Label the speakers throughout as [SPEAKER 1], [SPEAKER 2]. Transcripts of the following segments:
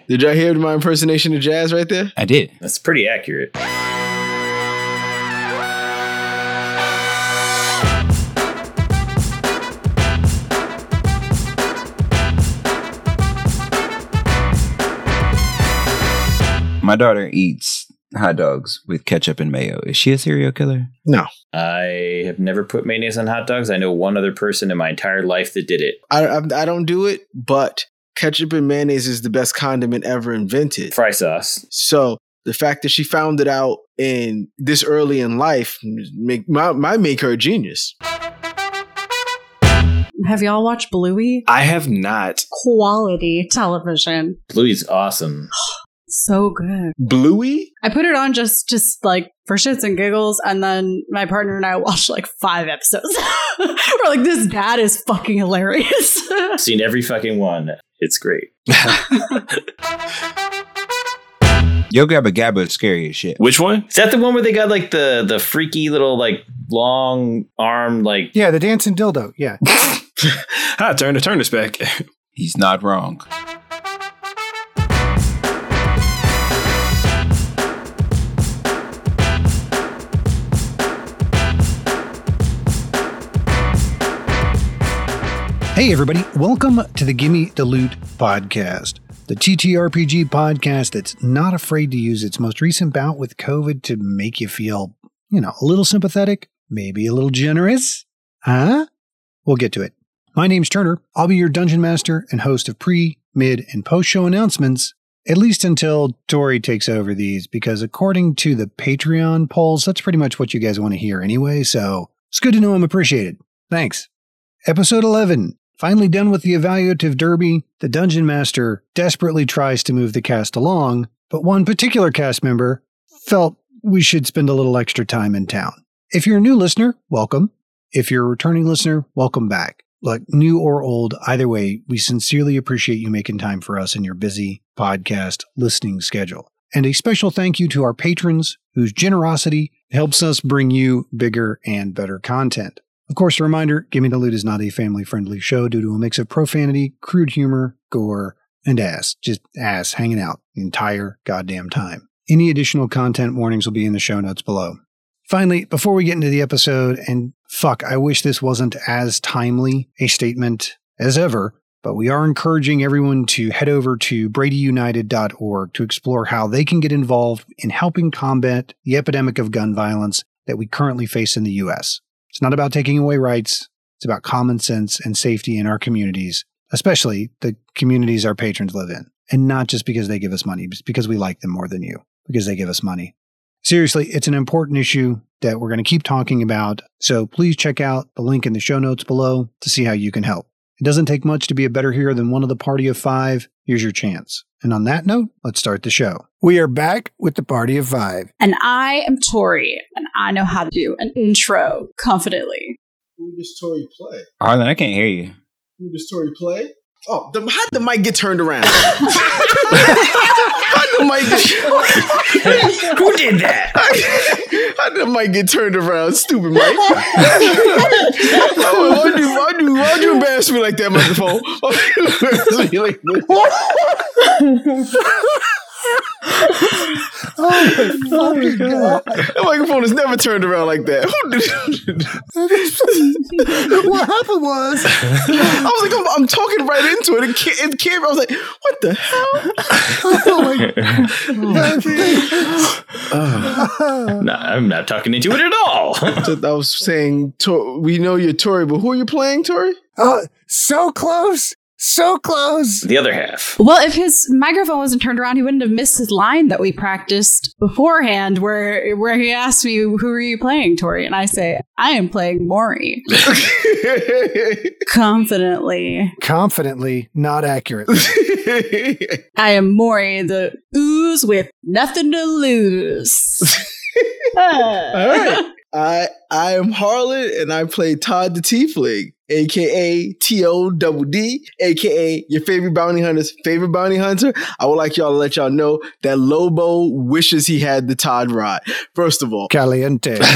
[SPEAKER 1] way.
[SPEAKER 2] Did y'all hear my impersonation of Jazz right there?
[SPEAKER 3] I did.
[SPEAKER 1] That's pretty accurate.
[SPEAKER 3] My daughter eats hot dogs with ketchup and mayo. Is she a serial killer?
[SPEAKER 2] No.
[SPEAKER 1] I have never put mayonnaise on hot dogs. I know one other person in my entire life that did it.
[SPEAKER 2] I, I, I don't do it, but ketchup and mayonnaise is the best condiment ever invented.
[SPEAKER 1] Fry sauce.
[SPEAKER 2] So the fact that she found it out in this early in life make might, might make her a genius.
[SPEAKER 4] Have y'all watched Bluey?
[SPEAKER 5] I have not.
[SPEAKER 4] Quality television.
[SPEAKER 1] Bluey's awesome.
[SPEAKER 4] So good.
[SPEAKER 2] Bluey?
[SPEAKER 4] I put it on just just like for shits and giggles, and then my partner and I watched like five episodes. We're like, this dad is fucking hilarious.
[SPEAKER 1] Seen every fucking one. It's great.
[SPEAKER 3] Yo Gabba Gabba is scary as shit.
[SPEAKER 5] Which one?
[SPEAKER 1] Is that the one where they got like the the freaky little like long arm like
[SPEAKER 6] Yeah, the dancing dildo. Yeah.
[SPEAKER 5] ah, turn to turn this back.
[SPEAKER 3] He's not wrong.
[SPEAKER 6] Hey, everybody. Welcome to the Gimme the Loot podcast, the TTRPG podcast that's not afraid to use its most recent bout with COVID to make you feel, you know, a little sympathetic, maybe a little generous. Huh? We'll get to it. My name's Turner. I'll be your dungeon master and host of pre, mid, and post show announcements, at least until Tori takes over these, because according to the Patreon polls, that's pretty much what you guys want to hear anyway, so it's good to know I'm appreciated. Thanks. Episode 11. Finally done with the evaluative derby, the dungeon master desperately tries to move the cast along, but one particular cast member felt we should spend a little extra time in town. If you're a new listener, welcome. If you're a returning listener, welcome back. Look, new or old, either way, we sincerely appreciate you making time for us in your busy podcast listening schedule. And a special thank you to our patrons whose generosity helps us bring you bigger and better content. Of course, a reminder Gimme the Loot is not a family friendly show due to a mix of profanity, crude humor, gore, and ass. Just ass hanging out the entire goddamn time. Any additional content warnings will be in the show notes below. Finally, before we get into the episode, and fuck, I wish this wasn't as timely a statement as ever, but we are encouraging everyone to head over to bradyunited.org to explore how they can get involved in helping combat the epidemic of gun violence that we currently face in the U.S. It's not about taking away rights. It's about common sense and safety in our communities, especially the communities our patrons live in. And not just because they give us money, but because we like them more than you, because they give us money. Seriously, it's an important issue that we're going to keep talking about. So please check out the link in the show notes below to see how you can help. It doesn't take much to be a better hero than one of the party of five. Here's your chance. And on that note, let's start the show. We are back with the party of five.
[SPEAKER 4] and I am Tori, and I know how to do an intro confidently.
[SPEAKER 2] Who does Tori play?
[SPEAKER 3] Harlan, I can't hear you.
[SPEAKER 2] Who does Tori play? Oh, the, how'd the mic get turned around? how'd the mic get,
[SPEAKER 1] Who did that?
[SPEAKER 2] how'd the mic get turned around? Stupid Mike. why do you, why do why do you embarrass me like that, microphone? Why'd you embarrass me like this?
[SPEAKER 6] Oh my fucking oh god.
[SPEAKER 2] That microphone has never turned around like that.
[SPEAKER 6] What happened was
[SPEAKER 2] I was like, I'm, I'm talking right into it. And ca- and camera, I was like, what the hell? Oh my God!
[SPEAKER 1] no, I'm not talking into it at all.
[SPEAKER 2] So I was saying, Tor- we know you're Tori, but who are you playing, Tori?
[SPEAKER 6] oh, so close. So close.
[SPEAKER 1] the other half.
[SPEAKER 4] Well, if his microphone wasn't turned around, he wouldn't have missed his line that we practiced beforehand, where where he asked me, "Who are you playing, Tori?" And I say, "I am playing Mori." Confidently,
[SPEAKER 6] Confidently, not accurately.
[SPEAKER 4] I am Mori, the ooze with nothing to lose. Ah.
[SPEAKER 2] All right. I I am Harlan, and I play Todd the Tiefling, aka T O Double D, aka your favorite bounty hunter's favorite bounty hunter. I would like y'all to let y'all know that Lobo wishes he had the Todd rod. First of all,
[SPEAKER 6] Caliente.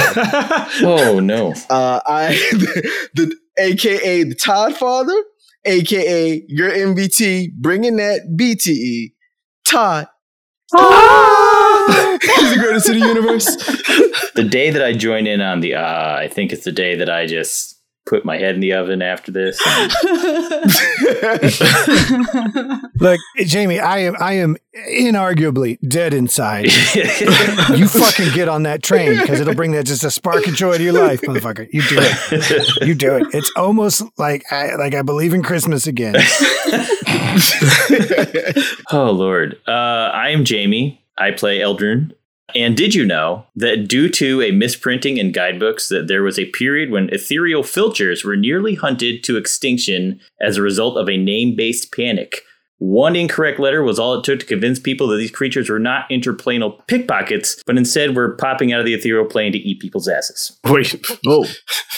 [SPEAKER 1] Oh no.
[SPEAKER 2] uh, I the, the aka the Todd father, aka your MBT, bringing that BTE. Todd.
[SPEAKER 4] Ah!
[SPEAKER 2] He's the greatest in the universe.
[SPEAKER 1] The day that I join in on the ah, I think it's the day that I just put my head in the oven after this.
[SPEAKER 6] Look, Jamie, I am I am inarguably dead inside. you fucking get on that train because it'll bring that just a spark of joy to your life, motherfucker. You do it. You do it. It's almost like I like I believe in Christmas again.
[SPEAKER 1] oh Lord. Uh, I am Jamie. I play Eldrin. And did you know that due to a misprinting in guidebooks that there was a period when ethereal filchers were nearly hunted to extinction as a result of a name-based panic? One incorrect letter was all it took to convince people that these creatures were not interplanal pickpockets, but instead were popping out of the ethereal plane to eat people's asses.
[SPEAKER 5] Wait,
[SPEAKER 2] Whoa.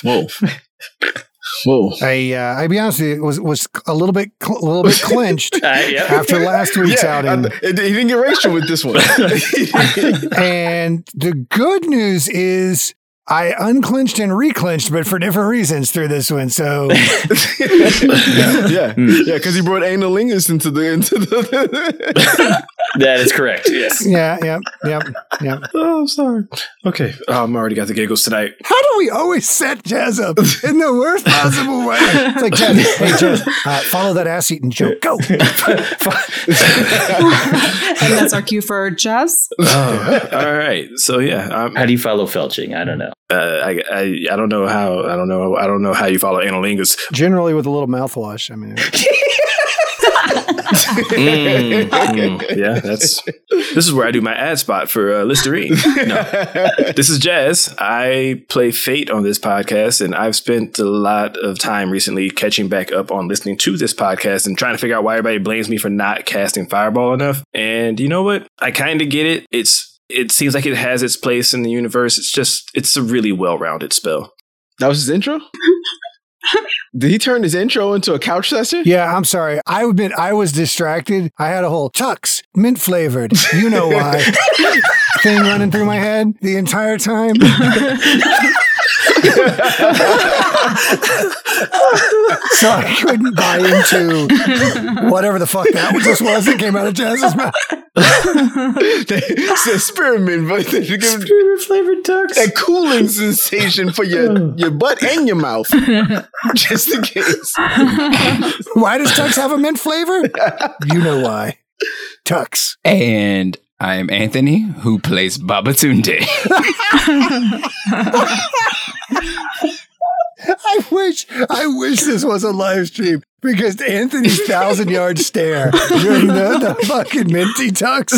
[SPEAKER 2] Whoa. Whoa.
[SPEAKER 6] I uh, I be honest with you, it was was a little bit a little bit clenched
[SPEAKER 1] Uh, yep.
[SPEAKER 6] after last week's outing.
[SPEAKER 2] I- he didn't get racial with this one.
[SPEAKER 6] and the good news is I unclenched and reclenched, but for different reasons through this one. So
[SPEAKER 2] yeah, yeah, because he brought analingus into the into the.
[SPEAKER 1] That is correct. Yes.
[SPEAKER 6] yeah, yeah, yeah, yeah.
[SPEAKER 5] oh, I'm sorry. Okay, oh, I'm already got the giggles tonight.
[SPEAKER 6] How do we always set Jazz up in the worst possible way? It's like Jazz, hey Jazz, uh, follow that ass eating joke. Go.
[SPEAKER 4] and that's our cue for Jazz.
[SPEAKER 5] Oh, all right. So yeah, um,
[SPEAKER 1] How do you follow felching? I don't know.
[SPEAKER 5] uh, I, I I don't know how I don't know I don't know how you follow analingus.
[SPEAKER 6] Generally with a little mouthwash. I mean,
[SPEAKER 5] Mm, mm, yeah, that's this is where I do my ad spot for uh, Listerine. No, this is Jazz. I play Fait on this podcast, and I've spent a lot of time recently catching back up on listening to this podcast and trying to figure out why everybody blames me for not casting Fireball enough. And you know what? I kind of get it. It's it seems like it has its place in the universe. It's just it's a really well rounded spell.
[SPEAKER 2] That was his intro. Did he turn his intro into a couch session?
[SPEAKER 6] yeah, I'm sorry. I admit I was distracted. I had a whole Tux mint flavored. You know why? thing running through my head the entire time. so I couldn't buy into whatever the fuck that just was that came out of Jazz's mouth.
[SPEAKER 2] it's a spearmint, but they give
[SPEAKER 1] Spearmint flavored tux.
[SPEAKER 2] that cooling sensation for your, your butt and your mouth, just in case.
[SPEAKER 6] Why does Tux have a mint flavor? You know why. Tux.
[SPEAKER 3] And I'm Anthony, who plays Babatunde.
[SPEAKER 6] I wish I wish this was a live stream because Anthony's thousand yard stare during the, the fucking minty tux.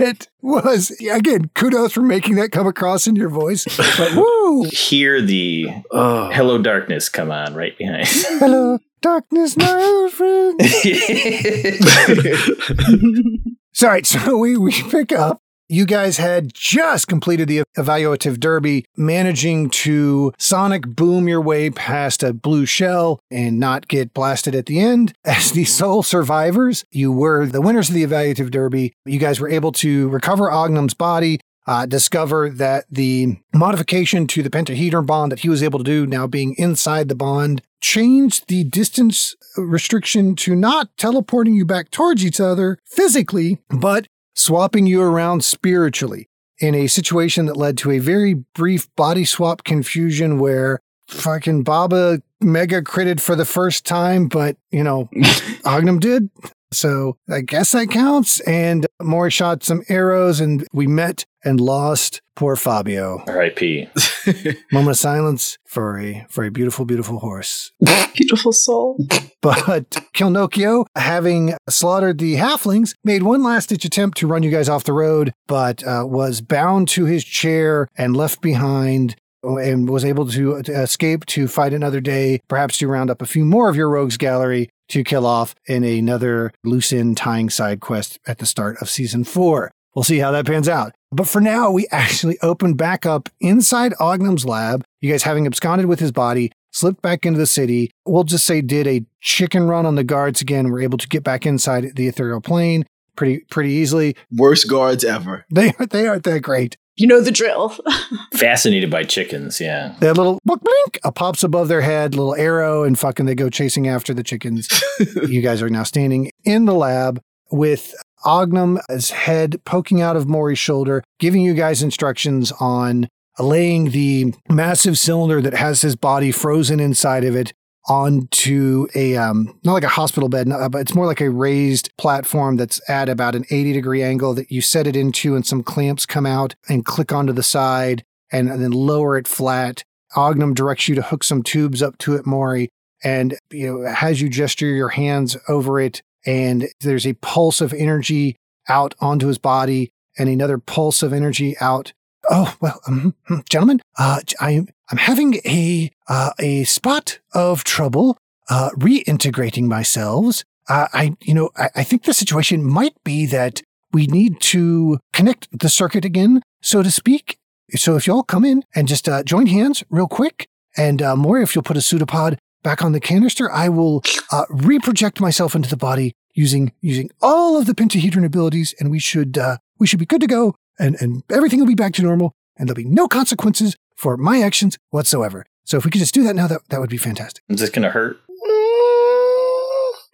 [SPEAKER 6] it was again kudos for making that come across in your voice. But woo!
[SPEAKER 1] Hear the
[SPEAKER 5] Oh,
[SPEAKER 1] Hello Darkness come on right behind.
[SPEAKER 6] Hello, darkness, my old friend. So, all right, so we, we pick up. You guys had just completed the evaluative derby, managing to sonic boom your way past a blue shell and not get blasted at the end. As the sole survivors, you were the winners of the evaluative derby. You guys were able to recover Ognum's body, uh, discover that the modification to the pentahedron bond that he was able to do, now being inside the bond, changed the distance restriction to not teleporting you back towards each other physically, but swapping you around spiritually in a situation that led to a very brief body swap confusion where fucking Baba mega critted for the first time, but you know, Ognum did. So I guess that counts. And Mori shot some arrows and we met and lost poor Fabio.
[SPEAKER 1] R.I.P.
[SPEAKER 6] Moment of silence for a for a beautiful, beautiful horse.
[SPEAKER 4] Beautiful soul.
[SPEAKER 6] But Kilnocchio, having slaughtered the halflings, made one last ditch attempt to run you guys off the road, but uh, was bound to his chair and left behind. And was able to, to escape to fight another day, perhaps to round up a few more of your rogues gallery to kill off in another loose end tying side quest at the start of season four. We'll see how that pans out. But for now, we actually open back up inside Ognum's lab. You guys having absconded with his body, slipped back into the city. We'll just say did a chicken run on the guards again. We're able to get back inside the ethereal plane pretty pretty easily.
[SPEAKER 2] Worst guards ever.
[SPEAKER 6] They they aren't that great.
[SPEAKER 4] You know the drill.
[SPEAKER 1] Fascinated by chickens, yeah.
[SPEAKER 6] That little blink, blink uh, pops above their head, little arrow, and fucking they go chasing after the chickens. you guys are now standing in the lab with Ognum's head poking out of Mori's shoulder, giving you guys instructions on laying the massive cylinder that has his body frozen inside of it onto a um not like a hospital bed but it's more like a raised platform that's at about an 80 degree angle that you set it into and some clamps come out and click onto the side and, and then lower it flat. Ognum directs you to hook some tubes up to it Mori and you know has you gesture your hands over it and there's a pulse of energy out onto his body and another pulse of energy out Oh well, um, gentlemen, uh, I, I'm having a uh, a spot of trouble uh, reintegrating myself. Uh, I, you know, I, I think the situation might be that we need to connect the circuit again, so to speak. So if y'all come in and just uh, join hands real quick, and uh, Mori, if you'll put a pseudopod back on the canister, I will uh, reproject myself into the body using using all of the pentahedron abilities, and we should uh, we should be good to go and, and everything will be back to normal and there'll be no consequences for my actions whatsoever. So if we could just do that now, that, that would be fantastic.
[SPEAKER 1] Is this going to hurt?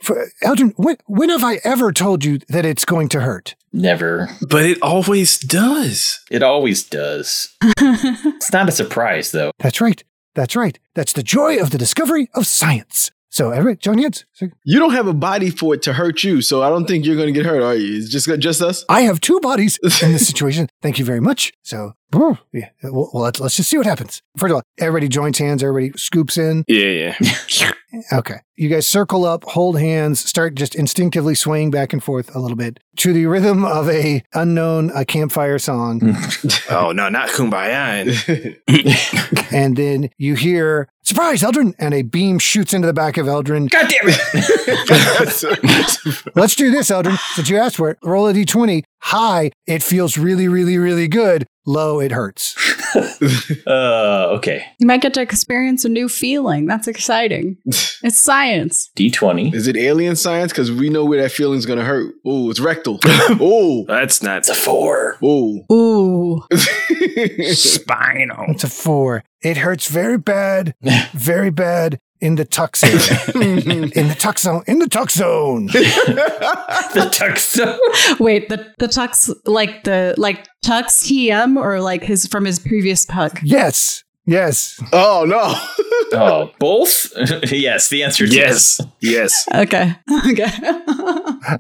[SPEAKER 6] For, Eldrin, when, when have I ever told you that it's going to hurt?
[SPEAKER 1] Never.
[SPEAKER 5] But it always does.
[SPEAKER 1] It always does. it's not a surprise, though.
[SPEAKER 6] That's right. That's right. That's the joy of the discovery of science. So, everybody, join hands.
[SPEAKER 2] You don't have a body for it to hurt you, so I don't think you're going to get hurt, are you? It's just just us.
[SPEAKER 6] I have two bodies in this situation. Thank you very much. So, yeah, well, let's, let's just see what happens. First of all, everybody joins hands. Everybody scoops in.
[SPEAKER 5] Yeah, yeah.
[SPEAKER 6] okay. You guys circle up, hold hands, start just instinctively swaying back and forth a little bit to the rhythm of a unknown a campfire song.
[SPEAKER 5] oh no, not Kumbaya.
[SPEAKER 6] and then you hear surprise, Eldrin, and a beam shoots into the back of Eldrin.
[SPEAKER 1] God damn
[SPEAKER 6] it! Let's do this, Eldrin. Since you asked for it, roll a d20. High, it feels really, really, really good. Low, it hurts.
[SPEAKER 1] uh, okay.
[SPEAKER 4] You might get to experience a new feeling. That's exciting. it's science.
[SPEAKER 1] D20.
[SPEAKER 2] Is it alien science? Because we know where that feeling's going to hurt. Oh, it's rectal. oh,
[SPEAKER 5] that's not.
[SPEAKER 1] It's a four.
[SPEAKER 2] Oh.
[SPEAKER 4] Ooh.
[SPEAKER 3] Spinal.
[SPEAKER 6] It's a four. It hurts very bad, very bad in the tux in the tux zone. In the tux zone.
[SPEAKER 1] the tux zone.
[SPEAKER 4] Wait, the the tux like the like tux TM or like his from his previous Puck?
[SPEAKER 6] Yes. Yes.
[SPEAKER 2] Oh no.
[SPEAKER 1] oh, both? yes. The answer is
[SPEAKER 5] yes. Yes.
[SPEAKER 4] okay. Okay.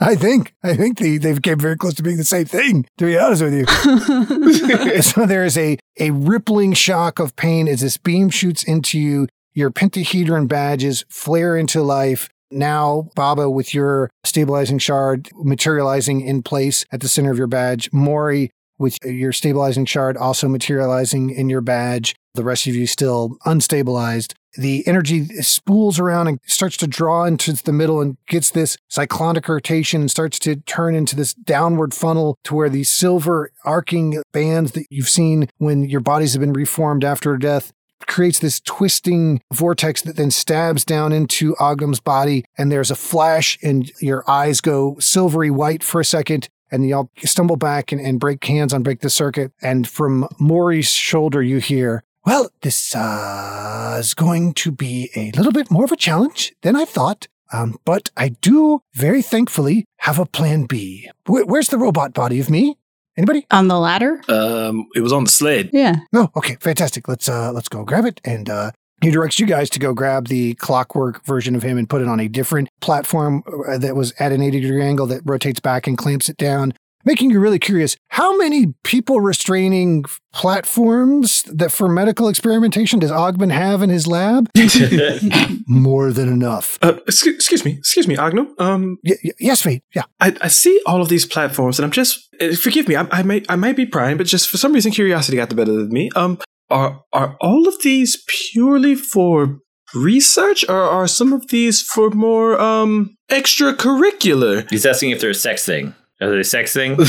[SPEAKER 6] I think I think they they've came very close to being the same thing. To be honest with you. so there is a a rippling shock of pain as this beam shoots into you. Your pentahedron badges flare into life. Now, Baba, with your stabilizing shard materializing in place at the center of your badge, Mori with your stabilizing shard also materializing in your badge, the rest of you still unstabilized. The energy spools around and starts to draw into the middle and gets this cyclonic rotation and starts to turn into this downward funnel to where these silver arcing bands that you've seen when your bodies have been reformed after death creates this twisting vortex that then stabs down into Ognum's body. And there's a flash, and your eyes go silvery white for a second. And y'all stumble back and, and break hands on Break the Circuit. And from Mori's shoulder, you hear, Well, this uh, is going to be a little bit more of a challenge than I thought. Um, but I do very thankfully have a plan B. where's the robot body of me? Anybody
[SPEAKER 4] on the ladder?
[SPEAKER 5] Um, it was on the sled.
[SPEAKER 4] Yeah.
[SPEAKER 6] Oh, okay, fantastic. Let's uh, let's go grab it, and uh, he directs you guys to go grab the clockwork version of him and put it on a different platform uh, that was at an 80 degree angle that rotates back and clamps it down. Making you really curious, how many people restraining platforms that for medical experimentation does Ognum have in his lab? More than enough.
[SPEAKER 5] Uh, excuse, excuse, me, excuse me, Ogno. Um,
[SPEAKER 6] y- y- yes, Fait. Yeah,
[SPEAKER 5] I, I, see all of these platforms, and I'm just uh, forgive me. I, I may I might be prying, but just for some reason, curiosity got the better of me. Um, are are all of these purely for research, or are some of these for more um extracurricular?
[SPEAKER 1] He's asking if they're a sex thing. Are they sex thing?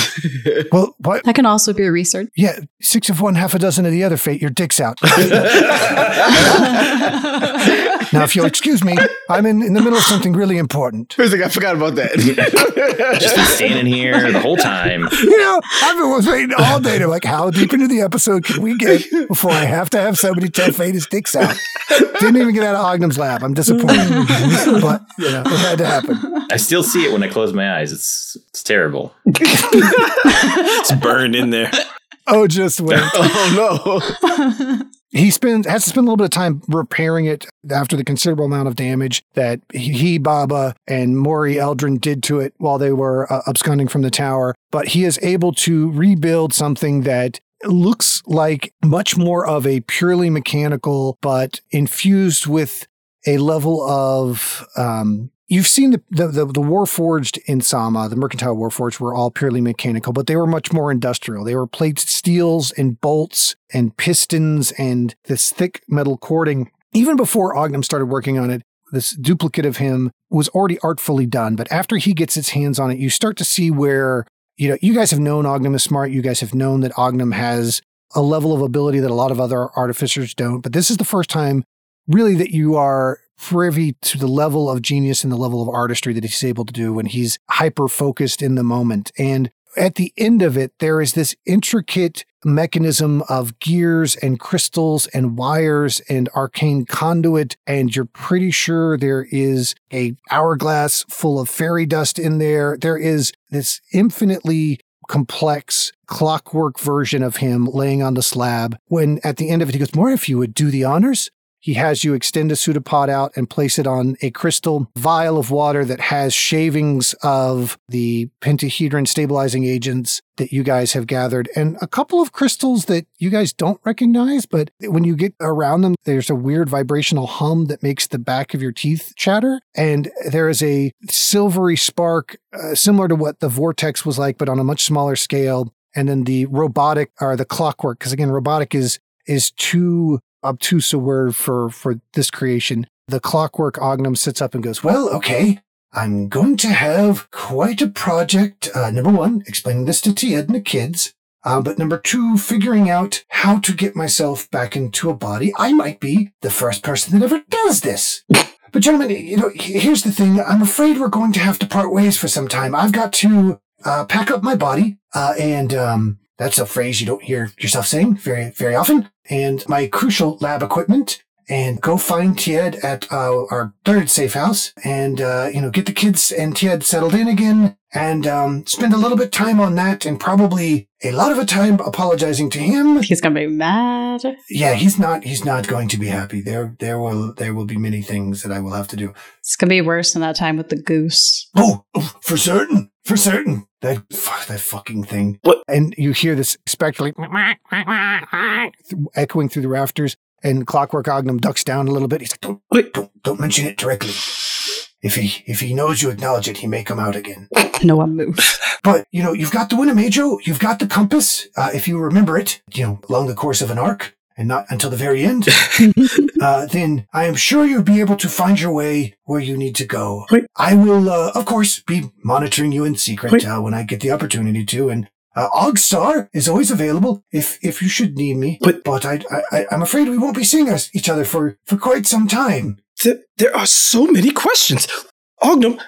[SPEAKER 6] Well, what?
[SPEAKER 4] That can also be a research.
[SPEAKER 6] Yeah, six of one, half a dozen of the other. Fait, your dick's out. now, if you'll excuse me, I'm in, in the middle of something really important.
[SPEAKER 2] First thing I forgot about that.
[SPEAKER 1] Just been standing here the whole time.
[SPEAKER 6] You know, I've been waiting all day to like, how deep into the episode can we get before I have to have somebody tell Fait his dick's out? Didn't even get out of Ognum's lap. I'm disappointed, but you know, it had to happen.
[SPEAKER 1] I still see it when I close my eyes. It's it's terrible.
[SPEAKER 5] It's burned in there.
[SPEAKER 6] Oh, just wait.
[SPEAKER 2] oh no.
[SPEAKER 6] he spends has to spend a little bit of time repairing it after the considerable amount of damage that he, Baba, and Mori Eldrin did to it while they were uh, absconding from the tower. But he is able to rebuild something that looks like much more of a purely mechanical, but infused with a level of um, You've seen the, the, the, the Warforged in Sama, the Mercantile Warforged were all purely mechanical, but they were much more industrial. They were plates, steels, and bolts, and pistons, and this thick metal cording. Even before Ognum started working on it, this duplicate of him was already artfully done. But after he gets his hands on it, you start to see where, you know, you guys have known Ognum is smart. You guys have known that Ognum has a level of ability that a lot of other artificers don't. But this is the first time really that you are privy to the level of genius and the level of artistry that he's able to do when he's hyper focused in the moment. And at the end of it, there is this intricate mechanism of gears and crystals and wires and arcane conduit. And you're pretty sure there is a hourglass full of fairy dust in there. There is this infinitely complex clockwork version of him laying on the slab. When at the end of it, he goes, Mori if you would do the honors. He has you extend a pseudopod out and place it on a crystal vial of water that has shavings of the pentahedron stabilizing agents that you guys have gathered and a couple of crystals that you guys don't recognize, but when you get around them, there's a weird vibrational hum that makes the back of your teeth chatter. And there is a silvery spark uh, similar to what the vortex was like, but on a much smaller scale. And then the robotic or the clockwork, because again, robotic is is too obtuse a word for for this creation. The clockwork Ognum sits up and goes, "Well, okay, I'm going to have quite a project. Uh, number one, explaining this to Tia and the kids. Uh, but number two, figuring out how to get myself back into a body. I might be the first person that ever does this." But gentlemen, you know, here's the thing. I'm afraid we're going to have to part ways for some time. I've got to uh, pack up my body, uh, and um, that's a phrase you don't hear yourself saying very, very often. And my crucial lab equipment and go find Tied at uh, our third safe house and, uh, you know, get the kids and Tied settled in again and um, spend a little bit time on that and probably a lot of a time apologizing to him.
[SPEAKER 4] He's gonna be mad.
[SPEAKER 6] Yeah, he's not. He's not going to be happy. There, there will, there will be many things that I will have to do.
[SPEAKER 4] It's gonna be worse than that time with the goose.
[SPEAKER 6] Oh, oh, for certain, for certain. That that fucking thing.
[SPEAKER 5] What?
[SPEAKER 6] And you hear this spectrally echoing through the rafters. And Clockwork Ognum ducks down a little bit. He's like, "Don't,
[SPEAKER 5] Wait.
[SPEAKER 6] don't, don't mention it directly. If he, if he knows you acknowledge it, he may come out again."
[SPEAKER 4] No one moves.
[SPEAKER 6] But you know, you've got the Winnebago, you've got the compass. Uh, if you remember it, you know, along the course of an arc, and not until the very end, uh, then I am sure you'll be able to find your way where you need to go.
[SPEAKER 5] Wait.
[SPEAKER 6] I will, uh, of course, be monitoring you in secret uh, when I get the opportunity to, and. Uh, Ogstar is always available if if you should need me.
[SPEAKER 5] But-
[SPEAKER 6] but I, I I'm afraid we won't be seeing us each other for for quite some time.
[SPEAKER 5] Th- there are so many questions. Ognum,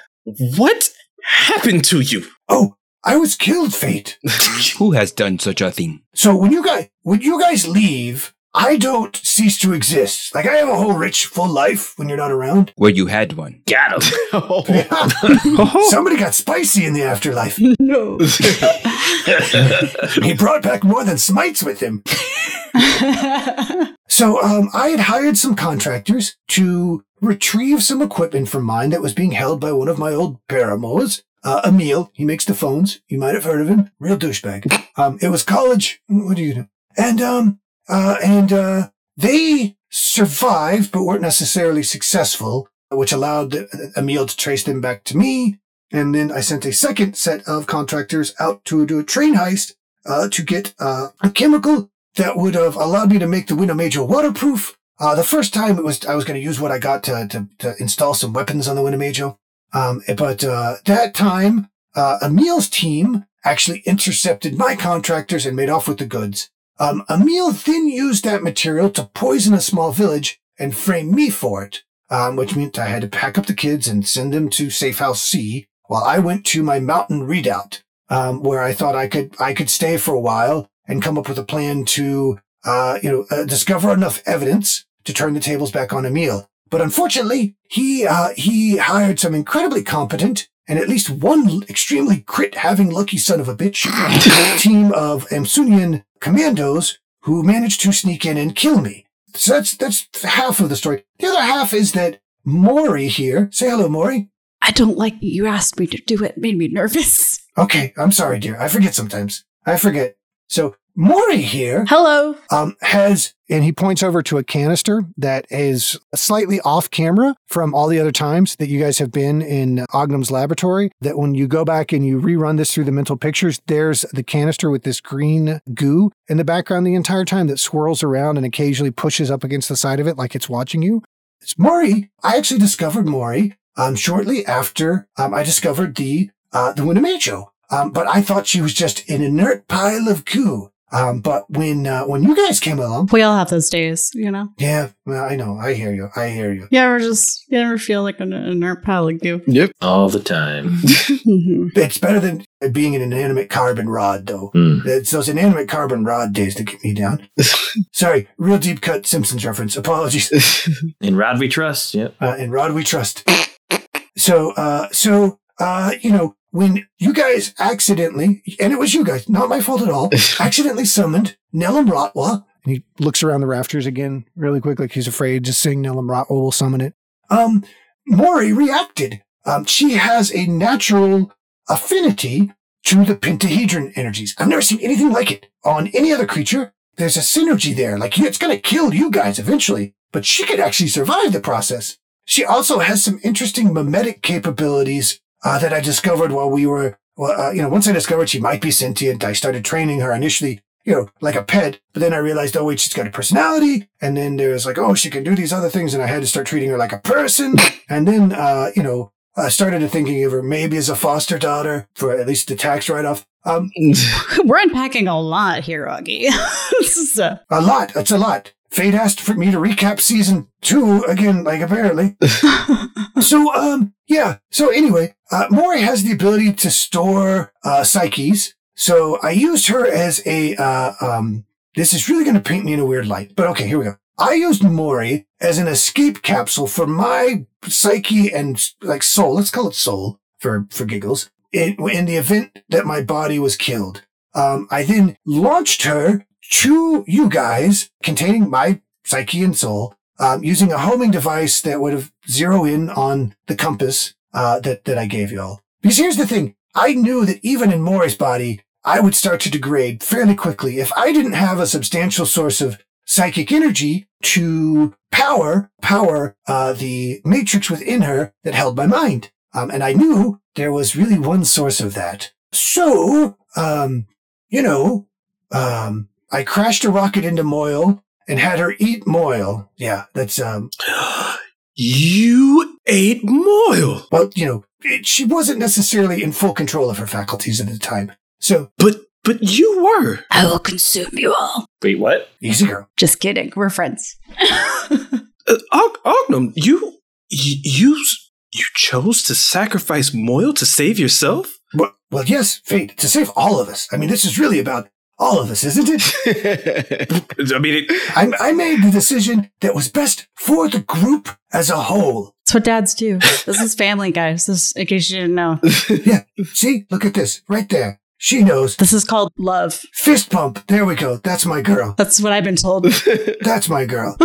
[SPEAKER 5] what happened to you?
[SPEAKER 6] Oh, I was killed, Fait.
[SPEAKER 3] Who has done such a thing?
[SPEAKER 6] So when you guys when you guys leave, I don't cease to exist. Like I have a whole rich, full life when you're not around.
[SPEAKER 3] Where you had one.
[SPEAKER 1] Got him.
[SPEAKER 5] Oh,
[SPEAKER 6] Somebody got spicy in the afterlife.
[SPEAKER 4] no.
[SPEAKER 6] He brought back more than smites with him. So um, I had hired some contractors to retrieve some equipment from mine that was being held by one of my old paramours. Uh, Emil, he makes the phones. You might have heard of him. Real douchebag. Um, it was college. What do you do? And um, uh, and uh, they survived, but weren't necessarily successful, which allowed uh, Emil to trace them back to me. And then I sent a second set of contractors out to do a train heist uh, to get uh, a chemical that would have allowed me to make the Window Major waterproof. Uh, the first time it was I was going to use what I got to, to, to install some weapons on the Winnebago. Um, but uh, that time uh, Emil's team actually intercepted my contractors and made off with the goods. Um, Emil then used that material to poison a small village and frame me for it, um, which meant I had to pack up the kids and send them to Safe House C while I went to my mountain redoubt, um, where I thought I could I could stay for a while and come up with a plan to uh, you know uh, discover enough evidence to turn the tables back on Emil. But unfortunately, he uh, he hired some incredibly competent and at least one extremely crit having lucky son of a bitch team of Amsunian commandos who managed to sneak in and kill me. So that's that's half of the story. The other half is that Mori here. Say hello, Mori.
[SPEAKER 4] I don't like you asked me to do it. it made me nervous.
[SPEAKER 6] Okay, I'm sorry, dear. I forget sometimes. I forget. So Mori here
[SPEAKER 4] Hello.
[SPEAKER 6] um, has, and he points over to a canister that is slightly off camera from all the other times that you guys have been in Ognum's laboratory. That when you go back and you rerun this through the mental pictures, there's the canister with this green goo in the background the entire time that swirls around and occasionally pushes up against the side of it like it's watching you. It's Mori. I actually discovered Mori um, shortly after um, I discovered the uh, the Winnemancho. Um, but I thought she was just an inert pile of goo. Um, but when uh, when you guys came along,
[SPEAKER 4] We all have those days, you know?
[SPEAKER 6] yeah, well, I know, I hear you, I hear you.
[SPEAKER 4] You ever just, you ever feel like an inert pile of goo?
[SPEAKER 2] Yep.
[SPEAKER 1] All the time.
[SPEAKER 6] It's better than being an inanimate carbon rod, though.
[SPEAKER 1] Hmm.
[SPEAKER 6] It's those inanimate carbon rod days that get me down. Sorry, real deep cut Simpsons reference. Apologies.
[SPEAKER 1] In Rod we trust. Yep.
[SPEAKER 6] uh, in Rod we trust. So, uh, so, uh, you know, when you guys accidentally, and it was you guys, not my fault at all, accidentally summoned Nelum Rotwa, and he looks around the rafters again really quick, like he's afraid, just saying Nelum Rotwa will summon it. Um, Mori reacted. Um, she has a natural affinity to the pentahedron energies. I've never seen anything like it on any other creature. There's a synergy there. Like it's going to kill you guys eventually, but she could actually survive the process. She also has some interesting mimetic capabilities uh, that I discovered while we were, well, uh, you know, once I discovered she might be sentient, I started training her initially, you know, like a pet. But then I realized, oh wait, she's got a personality. And then there was like, oh, she can do these other things, and I had to start treating her like a person. And then, uh, you know, I started thinking of her maybe as a foster daughter for at least the tax write-off. Um,
[SPEAKER 4] We're unpacking a lot here, Augie. a,
[SPEAKER 6] a lot. It's a lot. Fait asked for me to recap season two again, like apparently. so, um, yeah. So anyway, uh, Mori has the ability to store, uh, psyches. So I used her as a, uh, um, this is really going to paint me in a weird light, but okay, here we go. I used Mori as an escape capsule for my psyche and like soul. Let's call it soul for, for giggles. In, in the event that my body was killed. Um, I then launched her to you guys containing my psyche and soul, um, using a homing device that would have zero in on the compass, uh, that, that I gave y'all. Because here's the thing. I knew that even in Mori's body, I would start to degrade fairly quickly if I didn't have a substantial source of psychic energy to power, power, uh, the matrix within her that held my mind. Um, and I knew there was really one source of that. So, um, you know, um, I crashed a rocket into Moyle and had her eat Moyle. Yeah, that's, um,
[SPEAKER 5] You ate Moyle.
[SPEAKER 6] well, you know, it, she wasn't necessarily in full control of her faculties at the time. So,
[SPEAKER 5] But but you were.
[SPEAKER 4] I will consume you all.
[SPEAKER 1] Wait, what?
[SPEAKER 6] easy girl.
[SPEAKER 4] Just kidding. We're friends.
[SPEAKER 5] Uh, Og- Ognum, you y- you you chose to sacrifice Moyle to save yourself?
[SPEAKER 6] Well, well, yes, Fait, to save all of us. I mean, this is really about all of us, isn't it?
[SPEAKER 5] I mean, it,
[SPEAKER 6] I, I made the decision that was best for the group as a whole.
[SPEAKER 4] That's what dads do. This is family, guys. This, in case you didn't know,
[SPEAKER 6] Yeah, see, look at this right there. She knows.
[SPEAKER 4] this is called love.
[SPEAKER 6] Fist pump. There we go. That's my girl.
[SPEAKER 4] That's what I've been told.
[SPEAKER 6] That's my girl.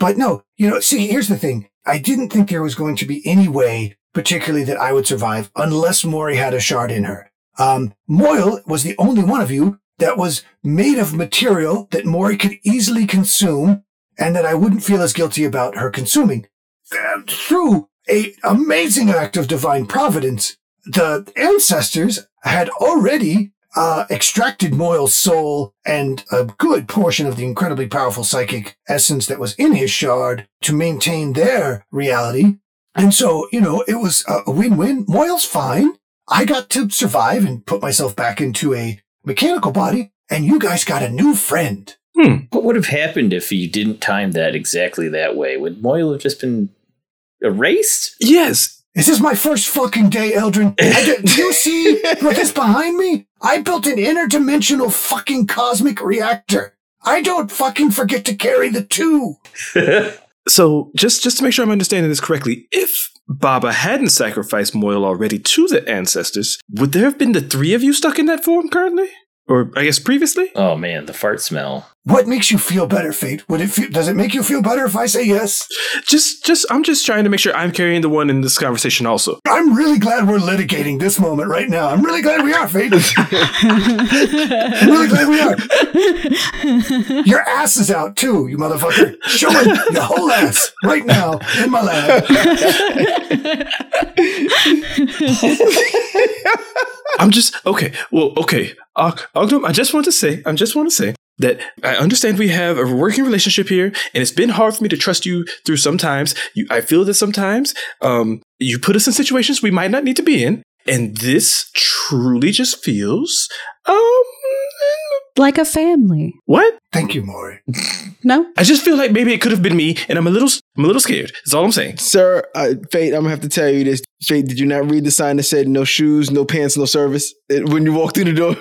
[SPEAKER 6] But no, you know, see, here's the thing. I didn't think there was going to be any way, particularly that I would survive, unless Mori had a shard in her. Um, Moyle was the only one of you that was made of material that Mori could easily consume and that I wouldn't feel as guilty about her consuming. Uh, through a amazing act of divine providence, the ancestors had already uh, extracted Moyle's soul and a good portion of the incredibly powerful psychic essence that was in his shard to maintain their reality. And so, you know, it was a win-win. Moyle's fine. I got to survive and put myself back into a mechanical body, and you guys got a new friend.
[SPEAKER 5] Hmm.
[SPEAKER 1] What would have happened if you didn't time that exactly that way? Would Moyle have just been erased?
[SPEAKER 5] Yes.
[SPEAKER 6] This is my first fucking day, Eldrin. I d- do you see what is behind me? I built an interdimensional fucking cosmic reactor. I don't fucking forget to carry the two.
[SPEAKER 5] So just just to make sure I'm understanding this correctly, if Baba hadn't sacrificed Moyle already to the ancestors, would there have been the three of you stuck in that form currently? Or I guess previously?
[SPEAKER 1] oh man, the fart smell.
[SPEAKER 6] What makes you feel better, Fait? Would it feel, does it make you feel better if I say yes?
[SPEAKER 5] Just just I'm just trying to make sure I'm carrying the one in this conversation also.
[SPEAKER 6] I'm really glad we're litigating this moment right now. I'm really glad we are, Fait. I'm really glad we are. Your ass is out too, you motherfucker. Show me your whole ass right now in my lab.
[SPEAKER 5] I'm just okay. Well, okay. Ognum, I just want to say, I just want to say that I understand we have a working relationship here, and it's been hard for me to trust you through sometimes. You, I feel that sometimes um, you put us in situations we might not need to be in, and this truly just feels um
[SPEAKER 4] like a family.
[SPEAKER 5] what?
[SPEAKER 6] Thank you, Mori.
[SPEAKER 4] No?
[SPEAKER 5] I just feel like maybe it could have been me, and I'm a little, I'm a little scared. That's all I'm saying.
[SPEAKER 2] Sir, uh, Fait, I'm gonna have to tell you this. Fait, did you not read the sign that said no shoes, no pants, no service uh, when you walked through the door?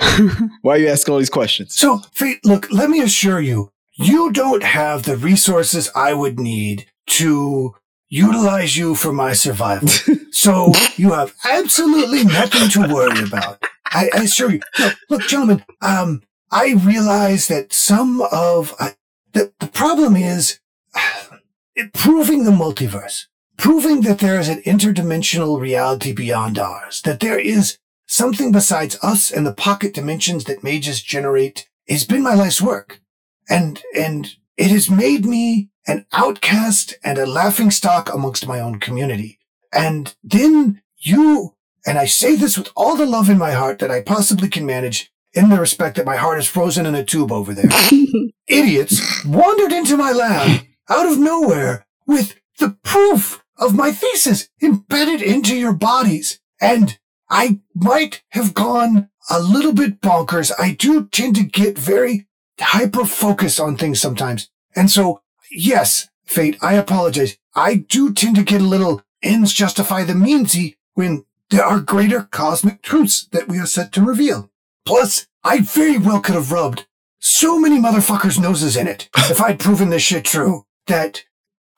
[SPEAKER 2] Why are you asking all these questions?
[SPEAKER 6] So, Fait, look, let me assure you, you don't have the resources I would need to utilize you for my survival. so, you have absolutely nothing to worry about. I, I assure you. Look, look, gentlemen, um, I realize that some of uh, the the problem is proving the multiverse, proving that there is an interdimensional reality beyond ours, that there is something besides us and the pocket dimensions that mages generate has been my life's work. And, and it has made me an outcast and a laughing stock amongst my own community. And then you, and I say this with all the love in my heart that I possibly can manage in the respect that my heart is frozen in a tube over there. Idiots wandered into my lab out of nowhere with the proof of my thesis embedded into your bodies. And I might have gone a little bit bonkers. I do tend to get very hyper focused on things sometimes. And so, yes, Fait, I apologize. I do tend to get a little ends justify the meansy when there are greater cosmic truths that we are set to reveal. Plus, I very well could have rubbed so many motherfuckers' noses in it if I'd proven this shit true that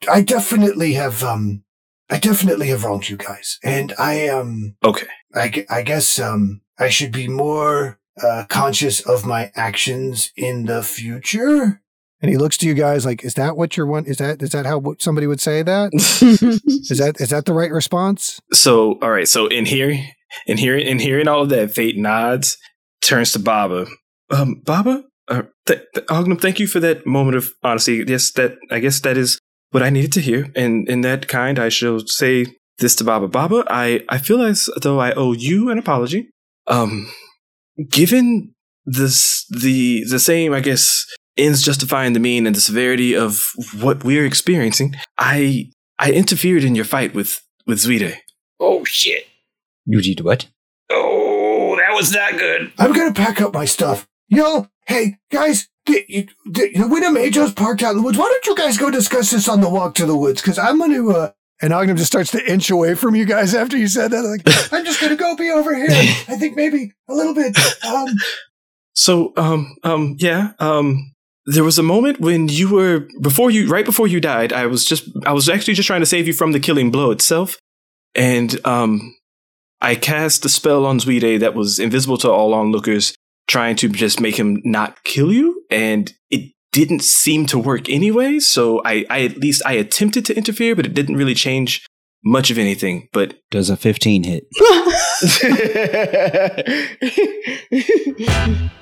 [SPEAKER 6] I definitely have, um, I definitely have wronged you guys. And I, um,
[SPEAKER 5] Okay.
[SPEAKER 6] I, I guess um, I should be more uh, conscious of my actions in the future.
[SPEAKER 7] And he looks to you guys like, "Is that what you're want? Is that is that how somebody would say that? Is that is that the right response?"
[SPEAKER 5] So, all right. So, in here, in hearing, in hearing all of that, Fait nods, turns to Baba. Um, Baba, uh, th- th- Ognum, thank you for that moment of honesty. Yes, that I guess that is what I needed to hear. And in that kind, I shall say this to Baba. Baba, I I feel as though I owe you an apology. Um, given this the the same, I guess, ends justifying the mean and the severity of what we're experiencing. I I interfered in your fight with with Zuide.
[SPEAKER 1] Oh shit.
[SPEAKER 3] You did what?
[SPEAKER 1] Oh, that was not good.
[SPEAKER 6] I'm gonna pack up my stuff. Yo, hey guys, the, you, the, the parked out in the woods. Why don't you guys go discuss this on the walk to the woods? Because I'm gonna. Uh,
[SPEAKER 7] And Ognum just starts to inch away from you guys after you said that. Like,
[SPEAKER 6] I'm just gonna go be over here. I think maybe a little bit. Um,
[SPEAKER 5] So, um, um, yeah, um, there was a moment when you were before you, right before you died. I was just, I was actually just trying to save you from the killing blow itself, and um, I cast a spell on Zuide that was invisible to all onlookers, trying to just make him not kill you, and it didn't seem to work anyway. So I, I at least I attempted to interfere, but it didn't really change much of anything. But
[SPEAKER 3] Does a 15 hit?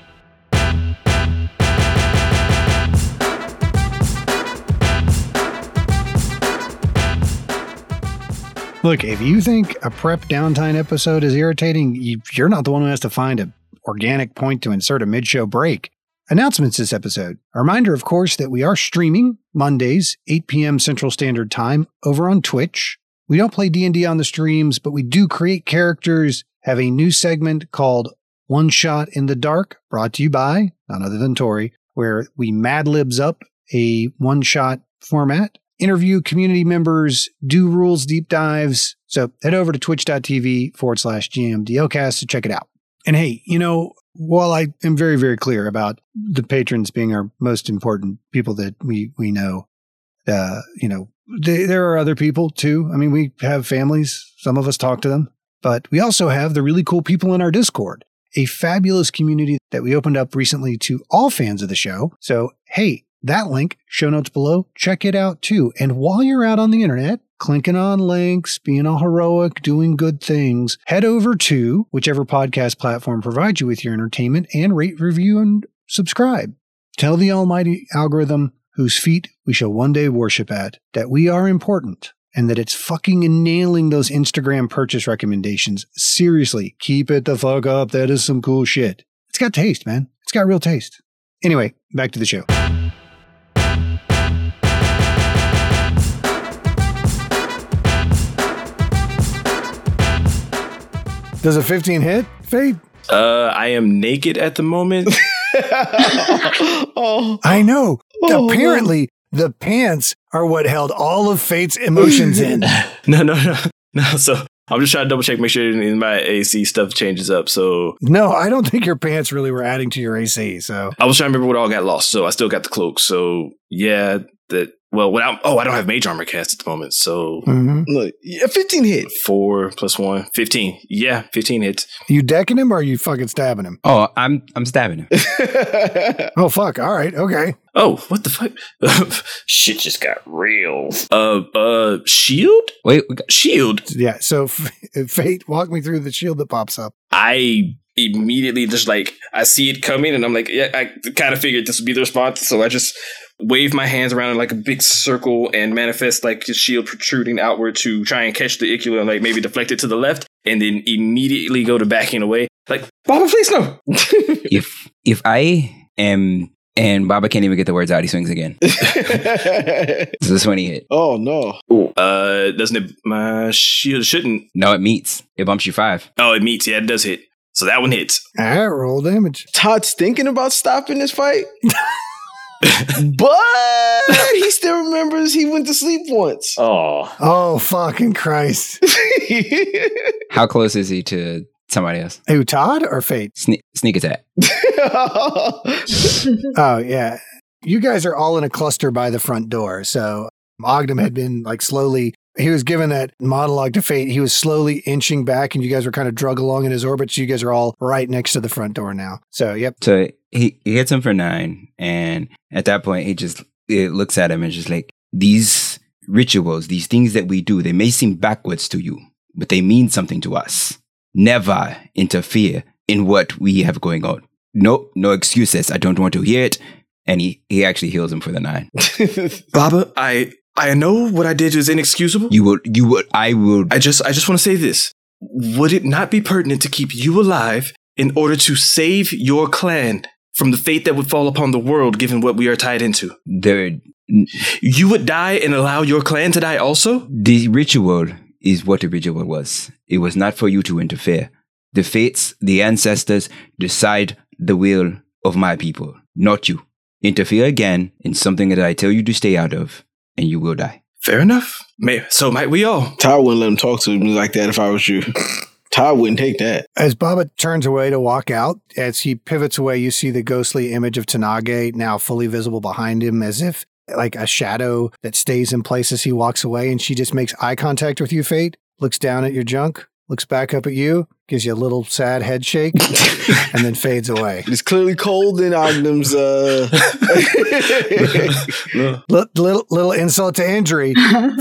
[SPEAKER 7] look, if you think a prep downtime episode is irritating, you, you're not the one who has to find an organic point to insert a mid-show break. Announcements this episode. A reminder, of course, that we are streaming Mondays, 8 p.m. Central Standard Time over on Twitch.
[SPEAKER 6] We don't play D&D on the streams, but we do create characters, have a new segment called One Shot in the Dark, brought to you by none other than Tori, where we mad libs up a one shot format, interview community members, do rules deep dives. So head over to twitch.tv forward slash GMDLcast to check it out. And hey, you know, while I am very, very clear about the patrons being our most important people that we, we know, uh, you know, they, there are other people too. I mean, we have families. Some of us talk to them, but we also have the really cool people in our Discord, a fabulous community that we opened up recently to all fans of the show. So, hey, that link, show notes below, check it out too. And while you're out on the internet, clinking on links, being all heroic, doing good things, head over to whichever podcast platform provides you with your entertainment and rate, review, and subscribe. Tell the almighty algorithm whose feet we shall one day worship at that we are important and that it's fucking nailing those Instagram purchase recommendations. Seriously, keep it the fuck up. That is some cool shit. It's got taste, man. It's got real taste. Anyway, back to the show. Does a 15 hit, Fait?
[SPEAKER 5] Uh, I am naked at the moment.
[SPEAKER 2] oh,
[SPEAKER 6] I know.
[SPEAKER 2] Oh,
[SPEAKER 6] Apparently, the pants are what held all of Fait's emotions in.
[SPEAKER 5] no, no, no, no. So I'm just trying to double check, make sure in my AC stuff changes up. So
[SPEAKER 6] No, I don't think your pants really were adding to your AC. So
[SPEAKER 5] I was trying to remember what all got lost. So I still got the cloak. So yeah, that well, without oh, I don't have mage armor cast at the moment. So
[SPEAKER 6] Mhm.
[SPEAKER 2] look, a 15 hit.
[SPEAKER 5] four plus one, 15. Yeah, 15 hits.
[SPEAKER 6] you decking him or are you fucking stabbing him?
[SPEAKER 3] Oh, I'm I'm stabbing him.
[SPEAKER 6] Oh fuck! All right, okay.
[SPEAKER 5] Oh, what the fuck?
[SPEAKER 1] Shit just got real.
[SPEAKER 5] uh, uh, shield?
[SPEAKER 3] Wait, we got-
[SPEAKER 5] Shield.
[SPEAKER 6] Yeah. So F- Fait, walk me through the shield that pops up.
[SPEAKER 5] I immediately just like I see it coming, and I'm like, yeah, I kind of figured this would be the response. So I just wave my hands around in like a big circle and manifest like a shield protruding outward to try and catch the Icula and like maybe deflect it to the left, and then immediately go to backing away. Like, Baba, please no.
[SPEAKER 3] if if I am and Baba can't even get the words out, he swings again. So this one he hit.
[SPEAKER 2] oh no.
[SPEAKER 5] uh, doesn't it? My shield shouldn't.
[SPEAKER 3] No, it meets. It bumps you five.
[SPEAKER 5] Oh, it meets. Yeah, it does hit. So that one hits.
[SPEAKER 6] All right, roll damage.
[SPEAKER 2] Todd's thinking about stopping this fight. but he still remembers he went to sleep once.
[SPEAKER 1] Oh,
[SPEAKER 6] Oh fucking Christ!
[SPEAKER 3] How close is he to somebody else?
[SPEAKER 6] Who Todd or Fait?
[SPEAKER 3] Sne- sneak attack.
[SPEAKER 6] Oh yeah, you guys are all in a cluster by the front door. So Ognum had been like slowly. He was given that monologue to Fait. He was slowly inching back, and you guys were kind of drug along in his orbit. So you guys are all right next to the front door now. So yep.
[SPEAKER 3] So he, he hits him for nine, and at that point he just it looks at him and just like these rituals, these things that we do, they may seem backwards to you, but they mean something to us. Never interfere in what we have going on. Nope, no excuses. I don't want to hear it. And he, he actually heals him for the nine.
[SPEAKER 5] Baba, I I know what I did is inexcusable.
[SPEAKER 3] You would, you will, I would.
[SPEAKER 5] I just I just want to say this. Would it not be pertinent to keep you alive in order to save your clan from the fate that would fall upon the world given what we are tied into?
[SPEAKER 3] The,
[SPEAKER 5] You would die and allow your clan to die also?
[SPEAKER 3] the ritual is what the ritual was. It was not for you to interfere. The fates, the ancestors decide the will of my people, not you. Interfere again in something that I tell you to stay out of, and you will die.
[SPEAKER 5] Fair enough. May, so might we all.
[SPEAKER 2] Todd wouldn't let him talk to me like that if I was you. Todd wouldn't take that.
[SPEAKER 6] As Baba turns away to walk out, as he pivots away, you see the ghostly image of Tanage now fully visible behind him, as if like a shadow that stays in place as he walks away. And she just makes eye contact with you, Fait, looks down at your junk, looks back up at you, gives you a little sad head shake, and then fades away.
[SPEAKER 2] It's clearly cold in Ognum's. Uh...
[SPEAKER 5] No.
[SPEAKER 6] Li- little, little insult to injury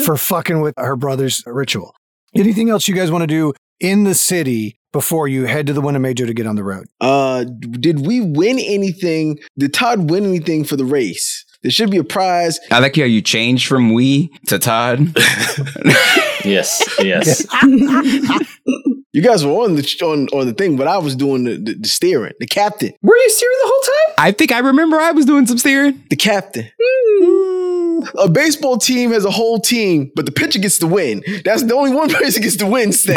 [SPEAKER 6] for fucking with her brother's ritual. Anything else you guys want to do in the city before you head to the Winnebago to get on the road?
[SPEAKER 2] uh, did we win anything? Did Todd win anything for the race? There should be a prize.
[SPEAKER 3] I like how you changed from we to Todd.
[SPEAKER 1] yes, yes.
[SPEAKER 2] You guys were on the on, on the thing, but I was doing the, the, the steering. The captain.
[SPEAKER 5] Were you steering the whole time?
[SPEAKER 3] I think I remember I was doing some steering.
[SPEAKER 2] The captain. Hmm. A baseball team has a whole team, but the pitcher gets to win. That's the only one person gets to win, Stan.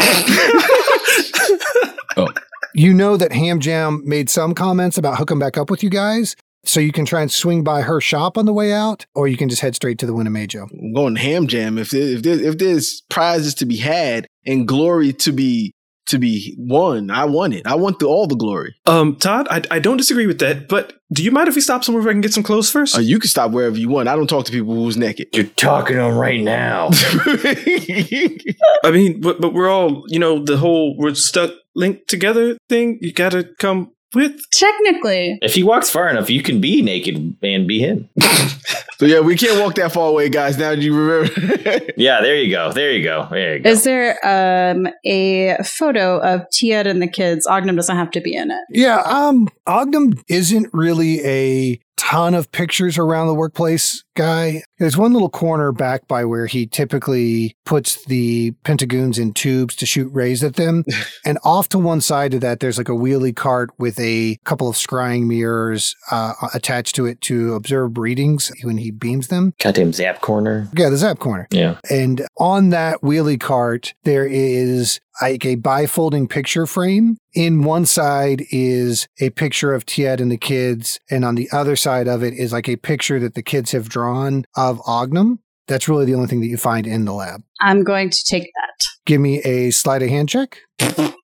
[SPEAKER 2] Oh.
[SPEAKER 6] You know that Ham Jam made some comments about hooking back up with you guys. So you can try and swing by her shop on the way out, or you can just head straight to the Winnebago.
[SPEAKER 2] I'm going ham jam. If there, if there, if there's prizes to be had and glory to be to be won, I want it. I want the, all the glory.
[SPEAKER 5] Um, Todd, I, I don't disagree with that, but do you mind if we stop somewhere where I can get some clothes first?
[SPEAKER 2] Uh, you can stop wherever you want. I don't talk to people who's naked.
[SPEAKER 1] You're talking to him right now.
[SPEAKER 5] I mean, but, but we're all, you know, the whole we're stuck linked together thing. You gotta come with.
[SPEAKER 4] Technically,
[SPEAKER 1] if he walks far enough, you can be naked and be him.
[SPEAKER 2] so yeah, we can't walk that far away, guys. Now do you remember?
[SPEAKER 1] yeah, there you go. There you go. There you go.
[SPEAKER 4] is there um, a photo of Tiet and the kids? Ognum doesn't have to be in it.
[SPEAKER 6] Yeah, um, Ognum isn't really a ton of pictures around the workplace guy. There's one little corner back by where he typically puts the pentagoons in tubes to shoot rays at them. and off to one side of that, there's like a wheelie cart with a couple of scrying mirrors uh, attached to it to observe readings when he beams them.
[SPEAKER 1] Goddamn zap corner.
[SPEAKER 6] Yeah, the zap corner.
[SPEAKER 1] Yeah.
[SPEAKER 6] And on that wheelie cart, there is like a bifolding picture frame. In one side is a picture of Tiet and the kids, and on the other side of it is like a picture that the kids have drawn of Ognum. That's really the only thing that you find in the lab.
[SPEAKER 4] I'm going to take that.
[SPEAKER 6] Give me a sleight of hand check.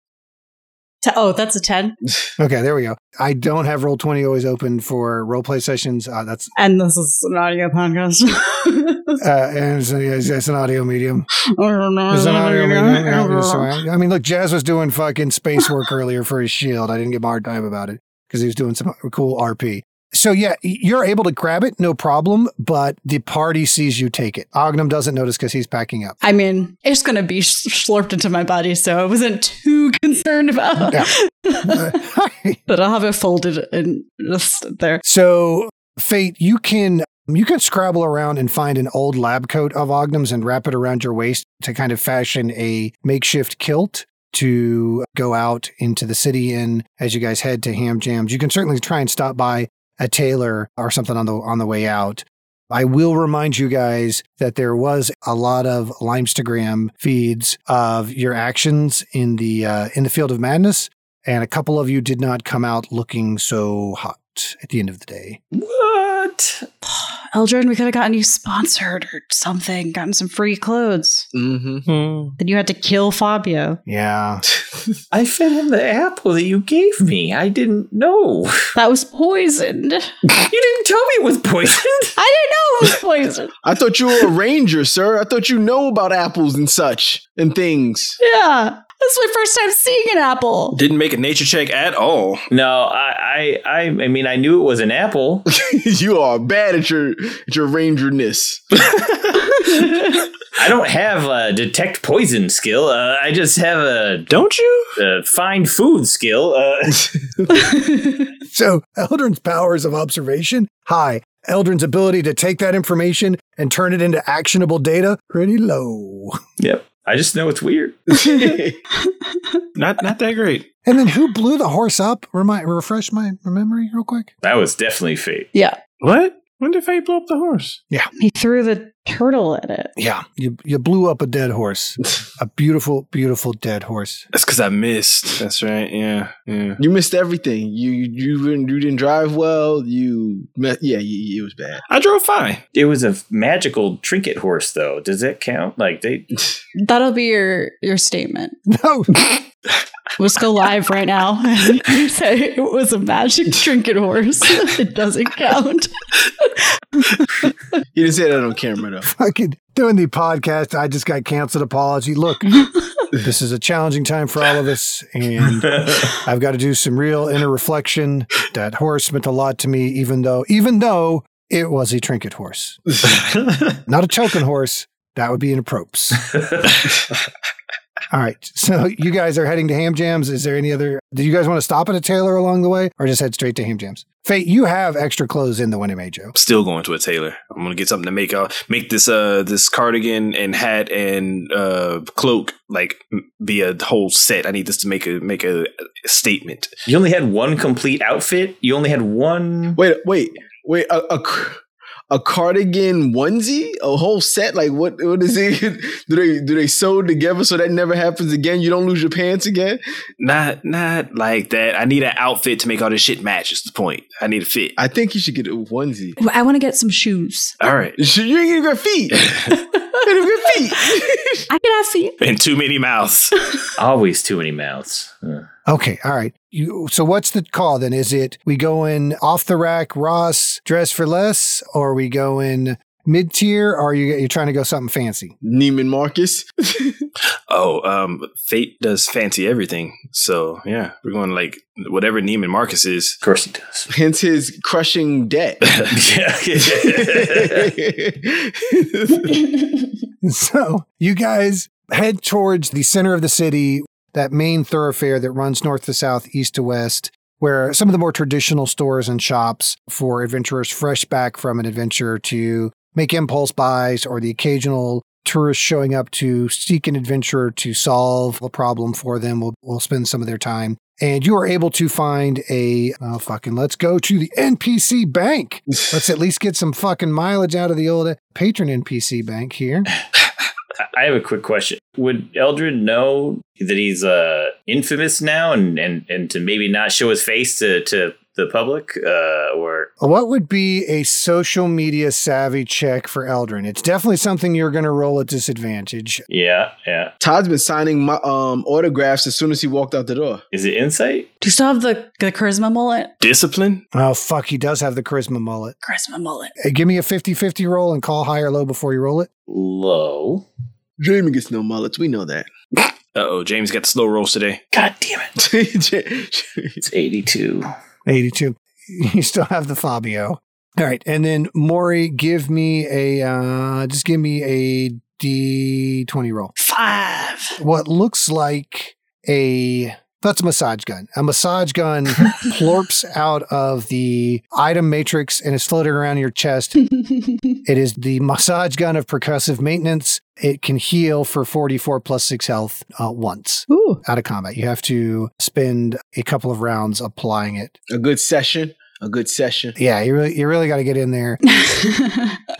[SPEAKER 4] T- oh, that's a 10.
[SPEAKER 6] Okay, there we go. I don't have roll 20 always open for role play sessions. Uh, that's
[SPEAKER 4] And this is an audio podcast.
[SPEAKER 6] uh, and it's, it's, it's an audio medium. It's an audio medium. Yeah, so I I mean, look, Jazz was doing fucking space work earlier for his shield. I didn't give him a hard time about it because he was doing some cool RP. So yeah, you're able to grab it, no problem, but the party sees you take it. Ognum doesn't notice because he's packing up.
[SPEAKER 4] I mean, it's going to be slurped into my body, so I wasn't too concerned about But I'll have it folded and just there.
[SPEAKER 6] So, Fait, you can you can scrabble around and find an old lab coat of Ognum's and wrap it around your waist to kind of fashion a makeshift kilt to go out into the city in as you guys head to Ham Jams. You can certainly try and stop by a tailor or something on the on the way out. I will remind you guys that there was a lot of Limestagram feeds of your actions in the uh, in the field of madness, and a couple of you did not come out looking so hot at the end of the day.
[SPEAKER 1] What?
[SPEAKER 4] Eldrin, we could have gotten you sponsored or something, gotten some free clothes.
[SPEAKER 2] mm-hmm.
[SPEAKER 4] Then you had to kill Fabio.
[SPEAKER 6] Yeah.
[SPEAKER 1] I fed him the apple that you gave me. I didn't know.
[SPEAKER 4] That was poisoned.
[SPEAKER 1] You didn't tell me it was poisoned.
[SPEAKER 4] I didn't know it was poisoned.
[SPEAKER 2] I thought you were a ranger, sir. I thought you know about apples and such and things.
[SPEAKER 4] yeah. This is my first time seeing an apple.
[SPEAKER 5] Didn't make a nature check at all.
[SPEAKER 1] No, I, I, I, I mean, I knew it was an apple.
[SPEAKER 2] you are bad at your at your rangerness.
[SPEAKER 1] I don't have a detect poison skill. Uh, I just have a
[SPEAKER 5] Don't you?
[SPEAKER 1] uh, find food skill. Uh,
[SPEAKER 6] So Eldrin's powers of observation, high. Eldrin's ability to take that information and turn it into actionable data, pretty low.
[SPEAKER 1] yep. I just know it's weird.
[SPEAKER 5] Not not that great.
[SPEAKER 6] And then who blew the horse up? Remind, refresh my memory real quick.
[SPEAKER 1] That was definitely Fait.
[SPEAKER 4] yeah.
[SPEAKER 5] What? When did Fait blow up the horse? Yeah.
[SPEAKER 4] He threw the turtle at it.
[SPEAKER 6] Yeah, you you blew up a dead horse, a beautiful, beautiful dead horse.
[SPEAKER 5] That's because I missed. That's right. Yeah. Yeah.
[SPEAKER 2] you missed everything. You you you didn't, you didn't drive well. You me- yeah, you, it was bad.
[SPEAKER 5] I drove fine.
[SPEAKER 1] It was a magical trinket horse, though. Does that count? Like they?
[SPEAKER 4] That'll be your your statement.
[SPEAKER 6] No,
[SPEAKER 4] Let's go live right now. you say it was a magic trinket horse. it doesn't count.
[SPEAKER 2] You didn't say that on camera though.
[SPEAKER 6] fucking doing the podcast. I just got canceled. Apology. Look, this is a challenging time for all of us, and I've got to do some real inner reflection. That horse meant a lot to me, even though, even though it was a trinket horse, not a choking horse. That would be an apropes. All right. So you guys are heading to Ham Jams. Is there any other? Do you guys want to stop at a tailor along the way, or just head straight to Ham Jams? Fait, you have extra clothes in the Winnebago.
[SPEAKER 5] Still going to a tailor. I'm gonna get something to make uh make this uh this cardigan and hat and uh cloak like be a whole set. I need this to make a make a, a statement.
[SPEAKER 1] You only had one complete outfit. You only had one.
[SPEAKER 2] Wait, wait, wait. A, a, cr- a cardigan onesie, a whole set. Like what? What is it? do they do they sew together so that never happens again? You don't lose your pants again.
[SPEAKER 5] Not not like that. I need an outfit to make all this shit match. Is the point? I need a fit.
[SPEAKER 2] I think you should get a onesie.
[SPEAKER 4] I want to get some shoes.
[SPEAKER 5] All right.
[SPEAKER 2] You ain't even got feet. you ain't feet.
[SPEAKER 4] I can have feet.
[SPEAKER 5] And too many mouths.
[SPEAKER 1] Always too many mouths. Ugh.
[SPEAKER 6] Okay, all right. You, so what's the call then? Is it we go in off the rack Ross dress for less, or we go in mid tier, or are you you're trying to go something fancy?
[SPEAKER 2] Neiman Marcus.
[SPEAKER 5] oh, um, Fait does fancy everything. So yeah, we're going like whatever Neiman Marcus is.
[SPEAKER 1] Of course he does.
[SPEAKER 2] Hence his crushing debt.
[SPEAKER 6] so you guys head towards the center of the city, that main thoroughfare that runs north to south, east to west, where some of the more traditional stores and shops for adventurers fresh back from an adventure to make impulse buys or the occasional tourist showing up to seek an adventure to solve a problem for them will, will spend some of their time. And you are able to find a oh fucking let's go to the NPC bank. Let's at least get some fucking mileage out of the old patron NPC bank here.
[SPEAKER 1] I have a quick question. Would Eldrin know that he's uh, infamous now, and, and and to maybe not show his face to to the public, uh, or
[SPEAKER 6] What would be a social media savvy check for Eldrin? It's definitely something you're going to roll at disadvantage.
[SPEAKER 1] yeah, yeah?
[SPEAKER 2] Todd's been signing my um autographs as soon as he walked out the door.
[SPEAKER 1] Is it insight?
[SPEAKER 4] Do you still have the, the charisma mullet?
[SPEAKER 5] Discipline?
[SPEAKER 6] Oh, fuck, he does have the charisma mullet.
[SPEAKER 4] Charisma mullet.
[SPEAKER 6] Hey, give me a 50 50 roll and call high or low before you roll it.
[SPEAKER 1] Low.
[SPEAKER 2] Jamie gets no mullets. We know that.
[SPEAKER 5] Uh oh, James got slow rolls today.
[SPEAKER 1] God damn it! It's eighty-two.
[SPEAKER 6] 82. You still have the Fabio. All right. And then Mori, give me a, uh, just give me a D20 roll.
[SPEAKER 4] Five.
[SPEAKER 6] What looks like a, that's a massage gun. A massage gun plorps out of the item matrix and is floating around your chest. It is the massage gun of percussive maintenance. It can heal for 44 plus 6 health uh, once
[SPEAKER 4] Ooh.
[SPEAKER 6] out of combat. You have to spend a couple of rounds applying it.
[SPEAKER 2] A good session. A good session.
[SPEAKER 6] Yeah, you really, you really got to get in there.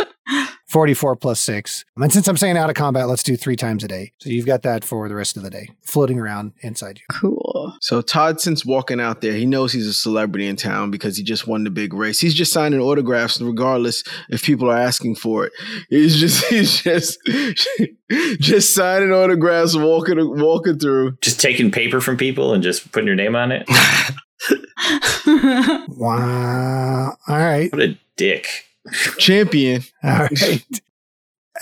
[SPEAKER 6] 44 plus 6. And since I'm saying out of combat, let's do three times a day. So you've got that for the rest of the day, floating around inside you.
[SPEAKER 4] cool.
[SPEAKER 2] So Todd, since walking out there, he knows he's a celebrity in town because he just won the big race. He's just signing autographs, regardless if people are asking for it. He's just he's just just signing autographs, walking walking through.
[SPEAKER 1] Just taking paper from people and just putting your name on it.
[SPEAKER 6] Wow. All right.
[SPEAKER 1] What a dick.
[SPEAKER 2] Champion.
[SPEAKER 6] All right.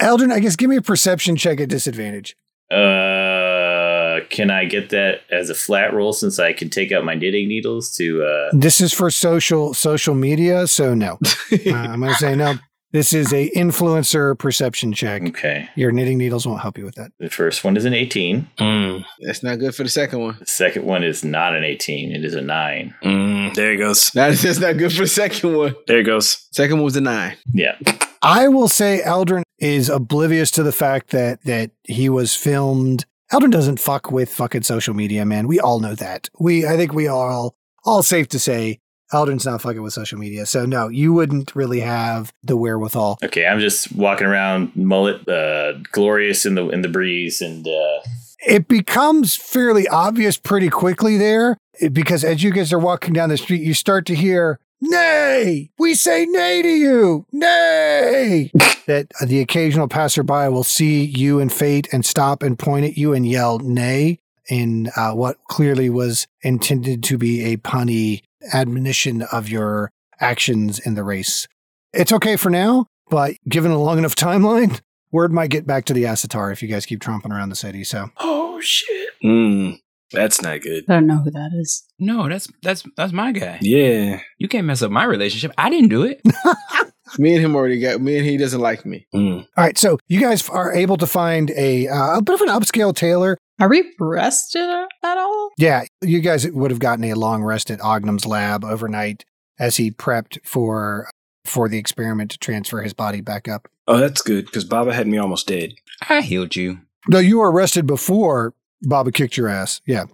[SPEAKER 6] Eldrin, I guess give me a perception check at disadvantage.
[SPEAKER 1] Uh, can I get that as a flat roll since I can take out my knitting needles to uh
[SPEAKER 6] This is for social social media, so no. Uh, I'm going to say no. This is a influencer perception check.
[SPEAKER 1] okay.
[SPEAKER 6] Your knitting needles won't help you with that.
[SPEAKER 1] The first one is an 18.
[SPEAKER 5] Mm,
[SPEAKER 2] That's not good for the second one.
[SPEAKER 1] The second one is not an 18. It is a 9.
[SPEAKER 5] mm, there he goes.
[SPEAKER 2] That- That's not good for the second one.
[SPEAKER 5] There he goes.
[SPEAKER 2] Second one was a nine.
[SPEAKER 1] Yeah.
[SPEAKER 6] I will say Eldrin is oblivious to the fact that that he was filmed. Eldrin doesn't fuck with fucking social media, man. We all know that. We I think we are all all safe to say Eldrin's not fucking with social media. So no, you wouldn't really have the wherewithal.
[SPEAKER 1] Okay, I'm just walking around mullet uh glorious in the in the breeze and uh
[SPEAKER 6] It becomes fairly obvious pretty quickly there eh, because as you guys are walking down the street, you start to hear Nay! We say nay to you! Nay! that the occasional passerby will see you and Fait and stop and point at you and yell nay in uh, what clearly was intended to be a punny admonition of your actions in the race. It's okay for now, but given a long enough timeline, word might get back to the Asatar if you guys keep tromping around the city. So
[SPEAKER 1] oh shit.
[SPEAKER 5] Mm, that's not good.
[SPEAKER 4] I don't know who that is.
[SPEAKER 3] No, that's that's that's my guy.
[SPEAKER 5] Yeah.
[SPEAKER 3] You can't mess up my relationship. I didn't do it.
[SPEAKER 2] Me and him already got. Me and he doesn't like me.
[SPEAKER 5] Mm.
[SPEAKER 6] All right, so you guys are able to find a uh, a bit of an upscale tailor.
[SPEAKER 4] Are we rested at all?
[SPEAKER 6] Yeah, you guys would have gotten a long rest at Ognum's lab overnight as he prepped for for the experiment to transfer his body back up.
[SPEAKER 5] Oh, that's good because Baba had me almost dead.
[SPEAKER 3] I healed you.
[SPEAKER 6] No, you were arrested before Baba kicked your ass. Yeah.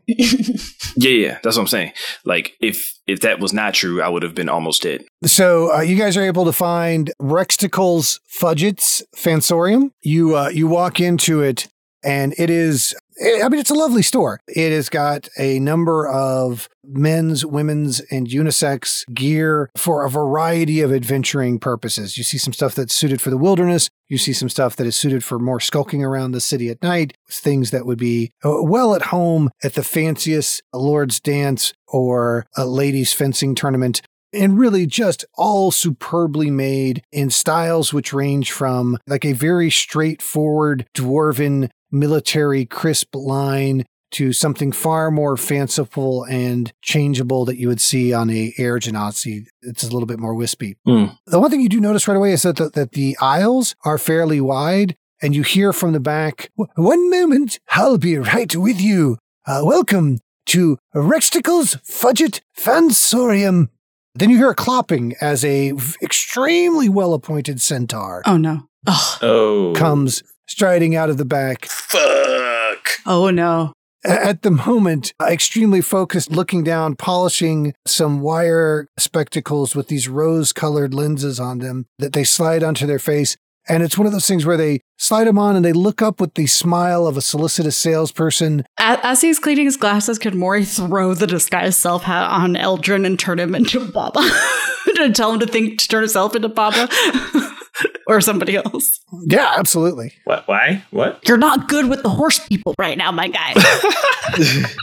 [SPEAKER 5] Yeah, yeah, that's what I'm saying. Like, if if that was not true, I would have been almost dead.
[SPEAKER 6] So uh, you guys are able to find Rexticle's Fudgets Fansorium. You uh, you walk into it, and it is. I mean, it's a lovely store. It has got a number of men's, women's, and unisex gear for a variety of adventuring purposes. You see some stuff that's suited for the wilderness. You see some stuff that is suited for more skulking around the city at night, things that would be uh, well at home at the fanciest Lord's Dance or a ladies' fencing tournament and really just all superbly made in styles which range from like a very straightforward dwarven military crisp line to something far more fanciful and changeable that you would see on a Air Genasi. It's a little bit more wispy.
[SPEAKER 5] Mm.
[SPEAKER 6] The one thing you do notice right away is that the, that the aisles are fairly wide and you hear from the back, one moment, I'll be right with you. Uh, welcome to Rexticle's Fudget Fansorium. Then you hear a clopping as a v- extremely well appointed centaur
[SPEAKER 4] Oh no. Oh,
[SPEAKER 1] Oh.
[SPEAKER 6] comes striding out of the back.
[SPEAKER 1] Fuck.
[SPEAKER 4] oh no.
[SPEAKER 6] At the moment, uh, extremely focused, looking down, polishing some wire spectacles with these rose colored lenses on them that they slide onto their face. And it's one of those things where they slide them on and they look up with the smile of a solicitous salesperson.
[SPEAKER 4] As, as he's cleaning his glasses, could Mori throw the disguise self hat on Eldrin and turn him into Baba? to tell him to think to turn himself into Baba? or somebody else.
[SPEAKER 6] Yeah, absolutely.
[SPEAKER 1] What? Why? What?
[SPEAKER 4] You're not good with the horse people right now, my guy.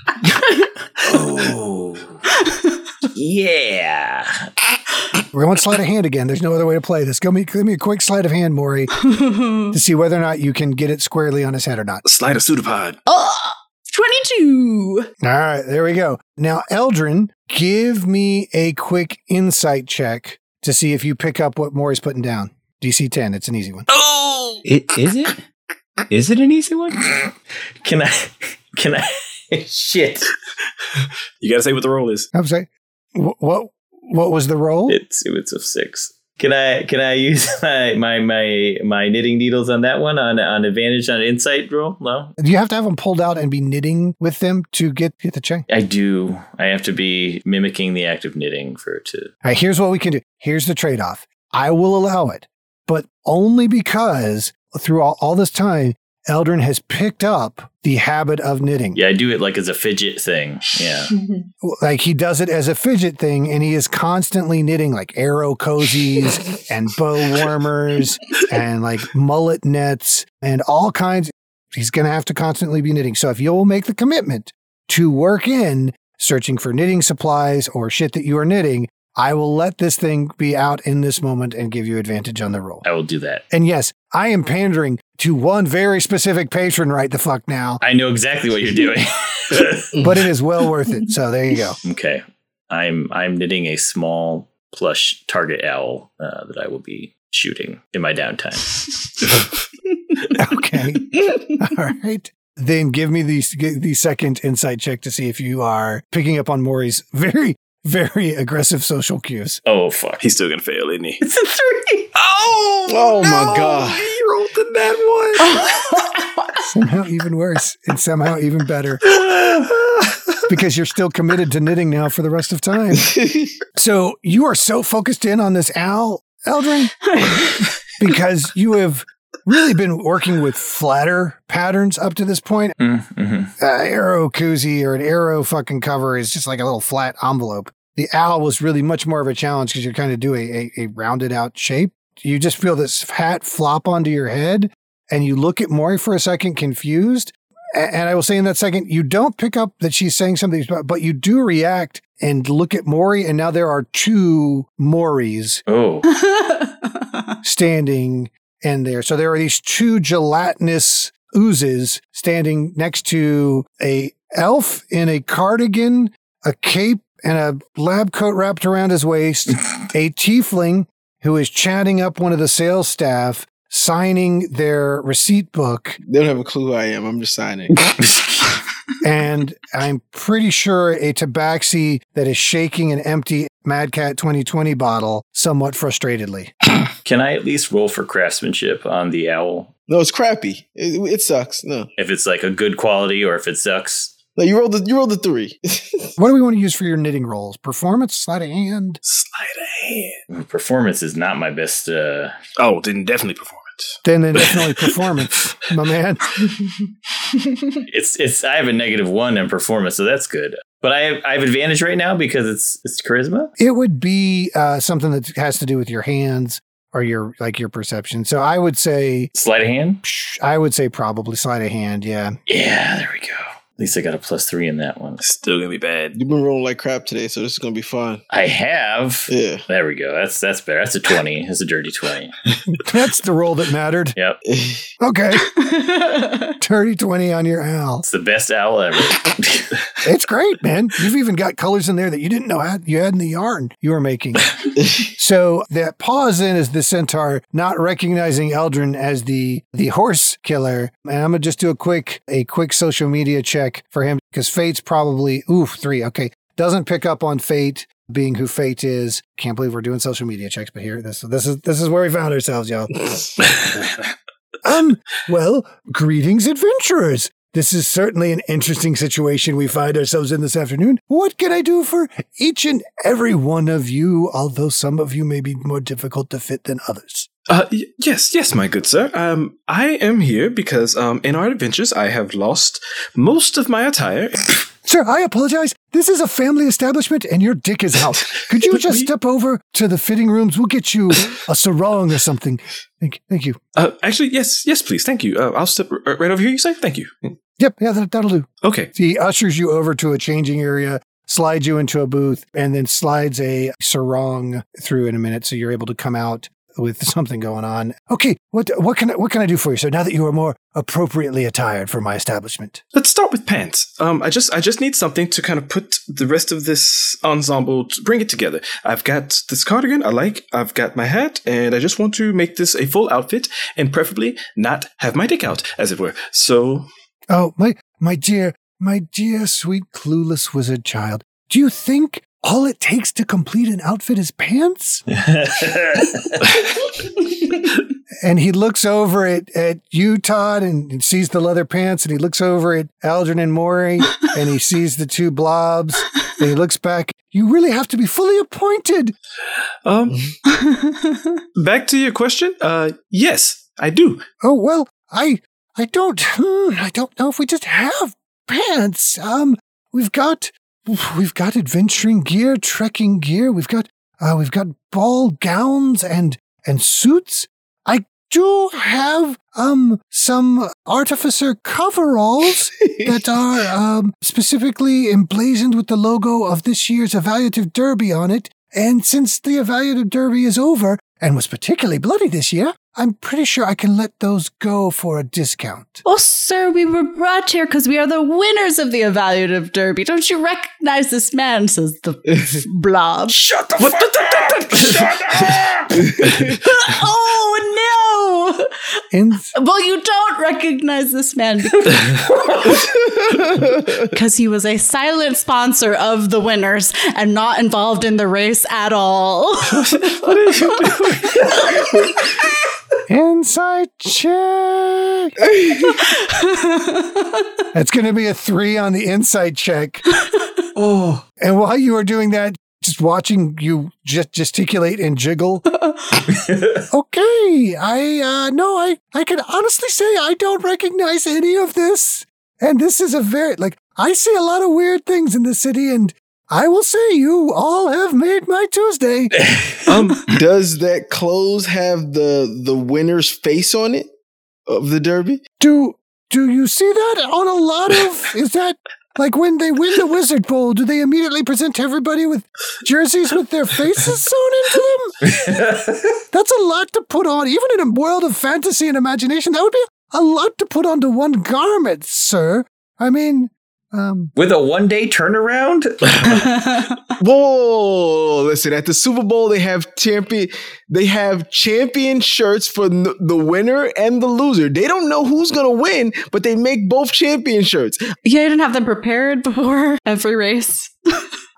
[SPEAKER 1] Oh. yeah.
[SPEAKER 6] We're going to sleight of hand again. There's no other way to play this. Give me, give me a quick sleight of hand, Mori, to see whether or not you can get it squarely on his head or not.
[SPEAKER 5] Slide a pseudopod.
[SPEAKER 4] oh, 22.
[SPEAKER 6] All right, there we go. Now, Eldrin, give me a quick insight check to see if you pick up what Mori's putting down. DC 10, it's an easy one.
[SPEAKER 5] Oh,
[SPEAKER 3] It, is it? Is it an easy one?
[SPEAKER 1] Can I? Can I? Shit.
[SPEAKER 5] you gotta say what the roll is.
[SPEAKER 6] I'm sorry. Wh- What, what was the roll?
[SPEAKER 1] It's it's a six. Can I can I use my my my, my knitting needles on that one on on advantage on insight roll? No,
[SPEAKER 6] Do you have to have them pulled out and be knitting with them to get, get the check?
[SPEAKER 1] I do. I have to be mimicking the act of knitting for it to.
[SPEAKER 6] All right, here's what we can do. Here's the trade off. I will allow it, but only because through all, all this time, Eldrin has picked up the habit of knitting.
[SPEAKER 1] Yeah, I do it like as a fidget thing. Yeah.
[SPEAKER 6] Like he does it as a fidget thing, and he is constantly knitting like arrow cozies and bow warmers and like mullet nets and all kinds. He's going to have to constantly be knitting. So if you'll make the commitment to work in searching for knitting supplies or shit that you are knitting, I will let this thing be out in this moment and give you advantage on the roll.
[SPEAKER 1] I will do that.
[SPEAKER 6] And yes, I am pandering to one very specific patron right the fuck now,
[SPEAKER 1] I know exactly what you're doing.
[SPEAKER 6] but it is well worth it. So there you go.
[SPEAKER 1] okay. I'm I'm knitting a small plush target owl uh, that I will be shooting in my downtime.
[SPEAKER 6] Okay. All right. Then give me the, the second insight check to see if you are picking up on Mori's very, very aggressive social cues.
[SPEAKER 1] Oh fuck.
[SPEAKER 5] He's still gonna fail, isn't he?
[SPEAKER 1] It's a three.
[SPEAKER 5] Oh,
[SPEAKER 2] Oh my God.
[SPEAKER 5] He rolled the that one.
[SPEAKER 6] Somehow even worse and somehow even better because you're still committed to knitting now for the rest of time. So you are so focused in on this owl, Eldrin, because you have really been working with flatter patterns up to this point.
[SPEAKER 1] Mm-hmm.
[SPEAKER 6] uh, arrow koozie or an arrow fucking cover is just like a little flat envelope. The owl was really much more of a challenge because you're kind of doing a, a rounded out shape. You just feel this hat flop onto your head and you look at Mori for a second confused. And I will say in that second, you don't pick up that she's saying something, but- but you do react and look at Mori. And now there are two Moris
[SPEAKER 1] Oh.
[SPEAKER 6] standing in there. So there are these two gelatinous oozes standing next to a elf in a cardigan, a cape, and a lab coat wrapped around his waist, a tiefling who is chatting up one of the sales staff, signing their receipt book,
[SPEAKER 2] they don't have a clue who I am. I'm just signing.
[SPEAKER 6] and I'm pretty sure a tabaxi that is shaking an empty Mad Cat 2020 bottle somewhat frustratedly.
[SPEAKER 1] Can I at least roll for craftsmanship on the owl?
[SPEAKER 2] No, it's crappy. It, it sucks. No,
[SPEAKER 1] If it's like a good quality or if it sucks.
[SPEAKER 2] no, you rolled the you rolled the three.
[SPEAKER 6] What do we want to use for your knitting rolls? Performance, sleight of hand.
[SPEAKER 5] Sleight of hand.
[SPEAKER 1] Performance is not my best. Uh,
[SPEAKER 5] Oh, then definitely performance.
[SPEAKER 6] Then then definitely performance, my man.
[SPEAKER 1] it's it's. I have a negative one in performance, so that's good. But I have I have advantage right now because it's it's charisma.
[SPEAKER 6] It would be uh, something that has to do with your hands or your like your perception. So I would say
[SPEAKER 1] Sleight of hand.
[SPEAKER 6] I would say probably sleight of hand. Yeah.
[SPEAKER 1] Yeah, there we go. At least I got a plus three in that one.
[SPEAKER 5] Still gonna be bad.
[SPEAKER 2] You've been rolling like crap today, so this is gonna be fun.
[SPEAKER 1] I have.
[SPEAKER 2] Yeah.
[SPEAKER 1] There we go. That's that's better. That's a twenty. That's a dirty twenty.
[SPEAKER 6] That's the roll that mattered.
[SPEAKER 1] Yep.
[SPEAKER 6] Okay. Dirty 20 on your owl.
[SPEAKER 1] It's the best owl ever.
[SPEAKER 6] It's great, man. You've even got colors in there that you didn't know had, you had in the yarn you were making. so that pause in is the centaur not recognizing Eldrin as the the horse killer. And I'm gonna just do a quick a quick social media check for him because Fait's probably oof three. Okay, doesn't pick up on Fait being who Fait is. Can't believe we're doing social media checks, but here this this is this is where we found ourselves, y'all. Um, well, greetings, adventurers. This is certainly an interesting situation we find ourselves in this afternoon. What can I do for each and every one of you, although some of you may be more difficult to fit than others?
[SPEAKER 5] Uh, y- yes, yes, my good sir. Um, I am here because um, in our adventures, I have lost most of my attire.
[SPEAKER 6] Sir, I apologize. This is a family establishment and your dick is out. Could you just step over to the fitting rooms? We'll get you a sarong or something. Thank, you. thank you.
[SPEAKER 5] Uh, actually, yes, yes, please, thank you. Uh, I'll step r- right over here. You say, thank you.
[SPEAKER 6] Yep, yeah, that, that'll do.
[SPEAKER 5] Okay.
[SPEAKER 6] He ushers you over to a changing area, slides you into a booth, and then slides a sarong through in a minute, so you're able to come out with something going on. Okay, what what can I, what can I do for you? So now that you are more appropriately attired for my establishment,
[SPEAKER 5] Let's start with pants. Um, I just I just need something to kind of put the rest of this ensemble to bring it together. I've got this cardigan I like. I've got my hat, and I just want to make this a full outfit, and preferably not have my dick out, as it were. So
[SPEAKER 6] oh my my dear my dear sweet clueless wizard child, do you think all it takes to complete an outfit is pants? And he looks over at, at you, Todd, and, and sees the leather pants, and he looks over at Eldrin and Mori, and he sees the two blobs, and he looks back. You really have to be fully appointed.
[SPEAKER 5] um, back to your question. Uh, yes, I do.
[SPEAKER 6] Oh well, I I don't hmm, I don't know if we just have pants. Um, we've got we've got adventuring gear, trekking gear. We've got uh, we've got ball gowns and and suits. I do have um some artificer coveralls that are um, specifically emblazoned with the logo of this year's Evaluative Derby on it. And since the Evaluative Derby is over and was particularly bloody this year, I'm pretty sure I can let those go for a discount.
[SPEAKER 4] Oh, sir, we were brought here because we are the winners of the evaluative derby. Don't you recognize this man? Says the blob.
[SPEAKER 1] Shut the fuck up! Shut up!
[SPEAKER 4] oh no!
[SPEAKER 6] And
[SPEAKER 4] Well, you don't recognize this man because he was a silent sponsor of the winners and not involved in the race at all.
[SPEAKER 6] Inside check. That's going to be a three on the inside check.
[SPEAKER 5] Oh,
[SPEAKER 6] And while you are doing that, just watching you just gesticulate and jiggle. okay, I uh no, I I can honestly say I don't recognize any of this. And this is a very like I see a lot of weird things in the city and I will say you all have made my Tuesday.
[SPEAKER 5] um,
[SPEAKER 2] Does that clothes have the the winner's face on it of the derby?
[SPEAKER 6] Do do you see that on a lot of is that like when they win the Wizard Bowl, do they immediately present everybody with jerseys with their faces sewn into them? That's a lot to put on. Even in a world of fantasy and imagination, that would be a lot to put onto one garment, sir. I mean, um,
[SPEAKER 1] With a one day turnaround?
[SPEAKER 2] Whoa! Listen, at the Super Bowl, they have champion. They have champion shirts for n- the winner and the loser. They don't know who's gonna win, but they make both champion shirts.
[SPEAKER 4] yeah, you didn't have them prepared before every race.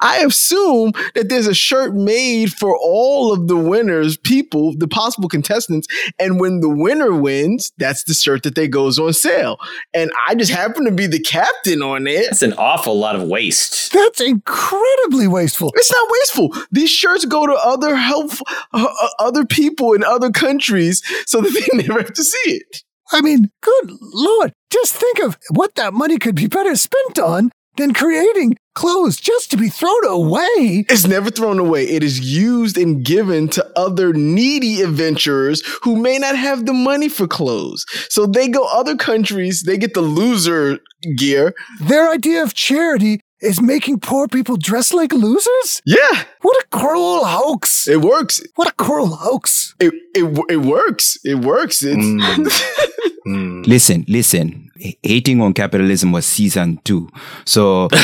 [SPEAKER 2] I assume that there's a shirt made for all of the winners, people, the possible contestants. And when the winner wins, that's the shirt that they goes on sale. And I just happen to be the captain on it.
[SPEAKER 1] That's an awful lot of waste.
[SPEAKER 6] That's incredibly wasteful.
[SPEAKER 2] It's not wasteful. These shirts go to other help, uh, uh, other people in other countries so that they never have to see it.
[SPEAKER 6] I mean, good lord, just think of what that money could be better spent on than creating clothes just to be thrown away.
[SPEAKER 2] It's never thrown away. It is used and given to other needy adventurers who may not have the money for clothes. So they go other countries, they get the loser gear.
[SPEAKER 6] Their idea of charity is making poor people dress like losers?
[SPEAKER 2] Yeah,
[SPEAKER 6] What a cruel hoax.
[SPEAKER 2] it works.
[SPEAKER 6] What a cruel hoax.
[SPEAKER 2] It it, it works. It works. It's
[SPEAKER 5] Mm.
[SPEAKER 3] Listen, listen. H- Hating on capitalism was season two. So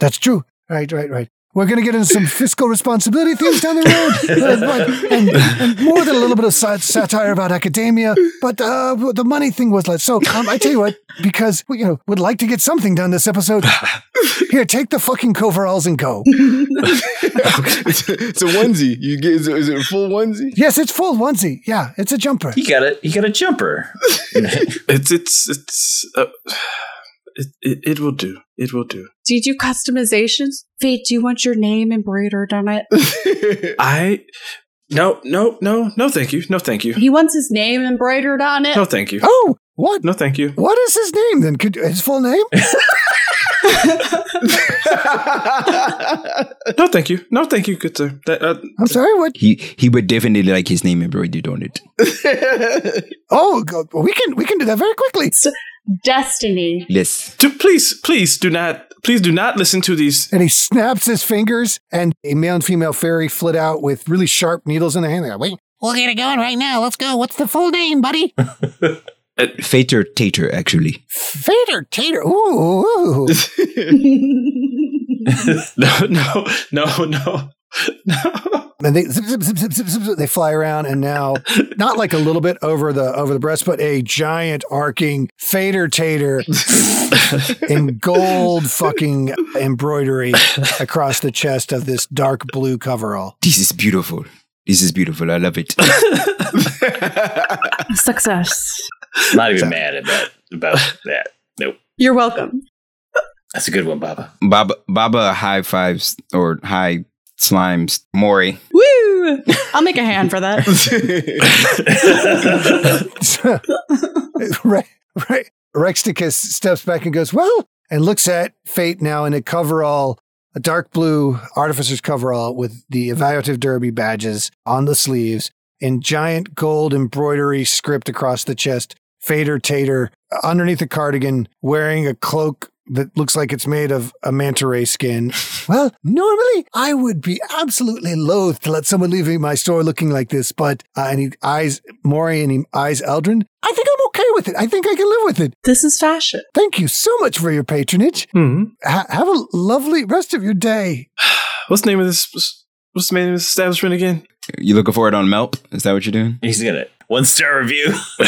[SPEAKER 6] That's true. Right, right, right. We're going to get into some fiscal responsibility things down the road, uh, and, and more than a little bit of sat- satire about academia. But uh, the money thing was like so. Um, I tell you what, because we, you know would like to get something done this episode. Here, take the fucking coveralls and go.
[SPEAKER 2] it's, it's a onesie. You get is it, is it a full onesie?
[SPEAKER 6] Yes, it's full onesie. Yeah, it's a jumper.
[SPEAKER 1] You got a you got a jumper.
[SPEAKER 5] It's it's it's uh, it, it it will do. It will do.
[SPEAKER 4] Do you do customizations? Fait, do you want your name embroidered on it?
[SPEAKER 5] I no no no no thank you no thank you
[SPEAKER 4] He wants his name embroidered on it.
[SPEAKER 5] no thank you
[SPEAKER 6] Oh, what?
[SPEAKER 5] no thank you.
[SPEAKER 6] What is his name then? Could his full name?
[SPEAKER 5] No, thank you. No, thank you, good sir. That, uh,
[SPEAKER 6] I'm sorry. What?
[SPEAKER 3] he he would definitely like his name embroidered on it.
[SPEAKER 6] Oh, go- we can we can do that very quickly.
[SPEAKER 4] Destiny.
[SPEAKER 3] Yes.
[SPEAKER 5] do, please, please do not, please do not listen to these.
[SPEAKER 6] And he snaps his fingers, and a male and female fairy flit out with really sharp needles in their hand. They go, Wait, we'll get it going right now. Let's go. What's the full name, buddy?
[SPEAKER 3] Uh, Fater Tater, actually.
[SPEAKER 6] Fader Tater. Ooh, ooh.
[SPEAKER 5] No, no, no, no, no.
[SPEAKER 6] And they zip, zip, zip, zip, zip, zip, zip, they fly around, and now not like a little bit over the over the breast, but a giant arcing Fader Tater in gold fucking embroidery across the chest of this dark blue coverall.
[SPEAKER 3] This is beautiful. This is beautiful. I love it.
[SPEAKER 4] Success.
[SPEAKER 1] Not even mad about about that. Nope.
[SPEAKER 4] You're welcome.
[SPEAKER 1] That's a good one, Baba.
[SPEAKER 3] Baba Baba high fives or high slimes Mori.
[SPEAKER 4] Woo! I'll make a hand for that.
[SPEAKER 6] Re- Re- Rexticus steps back and goes, Well, and looks at Fait now in a coverall, a dark blue artificer's coverall with the evaluative derby badges on the sleeves, in giant gold embroidery script across the chest. Fader Tater underneath a cardigan, wearing a cloak that looks like it's made of a manta ray skin. Well, normally I would be absolutely loath to let someone leave my store looking like this, but uh, and he eyes Mori and he eyes Eldrin. I think I'm okay with it. I think I can live with it.
[SPEAKER 4] This is fashion.
[SPEAKER 6] Thank you so much for your patronage.
[SPEAKER 5] hmm
[SPEAKER 6] Ha- have a lovely rest of your day.
[SPEAKER 5] What's the name of this? What's the name of this establishment again?
[SPEAKER 3] You looking for it on Melp? Is that what you're doing?
[SPEAKER 1] He's gonna one star review.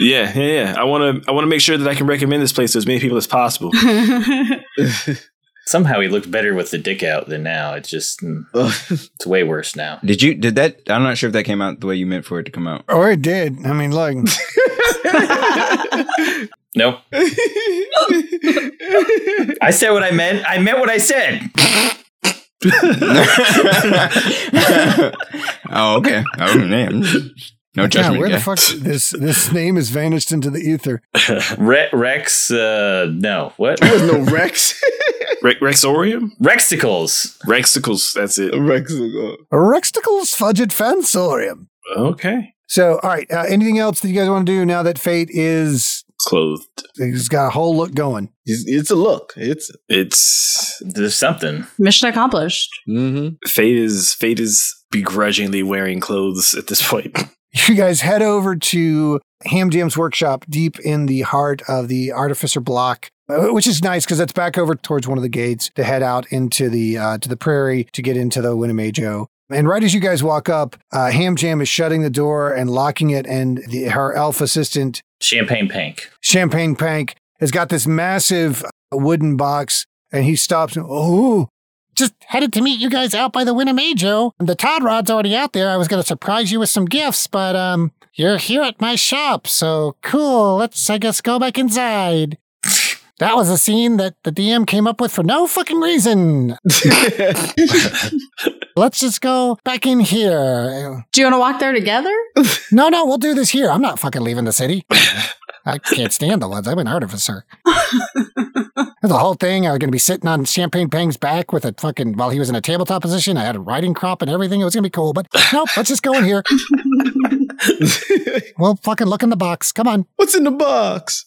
[SPEAKER 5] yeah, yeah, yeah. I want to. I want to make sure that I can recommend this place to as many people as possible.
[SPEAKER 1] Somehow he looked better with the dick out than now. It's just mm, it's way worse now.
[SPEAKER 3] Did you did that I'm not sure if that came out the way you meant for it to come out.
[SPEAKER 6] Or it did. I mean, look.
[SPEAKER 1] Nope. I said what I meant. I meant what I said.
[SPEAKER 3] oh, okay. Oh, man. No
[SPEAKER 6] Yeah,
[SPEAKER 3] judgment.
[SPEAKER 6] where the fuck this this name has vanished into the ether.
[SPEAKER 1] Re- Rex. Uh, no. What?
[SPEAKER 2] There's no Rex.
[SPEAKER 5] Re- Rexorium,
[SPEAKER 1] Rexicles.
[SPEAKER 5] Rexicles. That's it.
[SPEAKER 2] Rex.
[SPEAKER 6] Rexicles Fudget Fansorium.
[SPEAKER 5] Okay,
[SPEAKER 6] So, all right. Uh, anything else that you guys want to do now that Fait is
[SPEAKER 5] clothed.
[SPEAKER 6] he's got a whole look going?
[SPEAKER 2] It's, it's a look. It's
[SPEAKER 5] It's
[SPEAKER 1] There's something.
[SPEAKER 4] Mission accomplished.
[SPEAKER 2] mm-hmm.
[SPEAKER 5] Fait is Fait is begrudgingly wearing clothes at this point.
[SPEAKER 6] You guys head over to Ham Jam's workshop deep in the heart of the Artificer block. uh, Which is nice because it's back over towards one of the gates to head out into the uh, to the prairie to get into the Winnebago. And right as you guys walk up, uh, Ham Jam is shutting the door and locking it, and the, her elf assistant
[SPEAKER 1] Champagne Pank.
[SPEAKER 7] Champagne Pank has got this massive wooden box and he stops oh,
[SPEAKER 8] Just headed to meet you guys out by the Winnebago. The Todd Rod's already out there. I was going to surprise you with some gifts, but um, you're here at my shop, so cool. Let's, I guess, go back inside. That was a scene that the DM came up with for no fucking reason. Let's just go back in here.
[SPEAKER 4] Do you want to walk there together?
[SPEAKER 8] No, no, we'll do this here. I'm not fucking leaving the city. I can't stand the Woods. I'm an artificer. the whole thing, I was going to be sitting on Champagne Pang's back with a fucking, while he was in a tabletop position. I had a riding crop and everything. It was going to be cool, but nope, let's just go in here. We'll fucking look in the box. Come on.
[SPEAKER 2] What's in the box?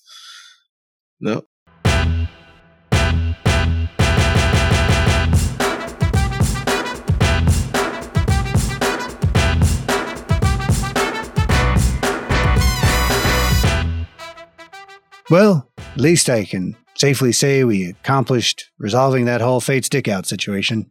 [SPEAKER 2] No.
[SPEAKER 6] Well, at least I can safely say we accomplished resolving that whole fate stick out situation.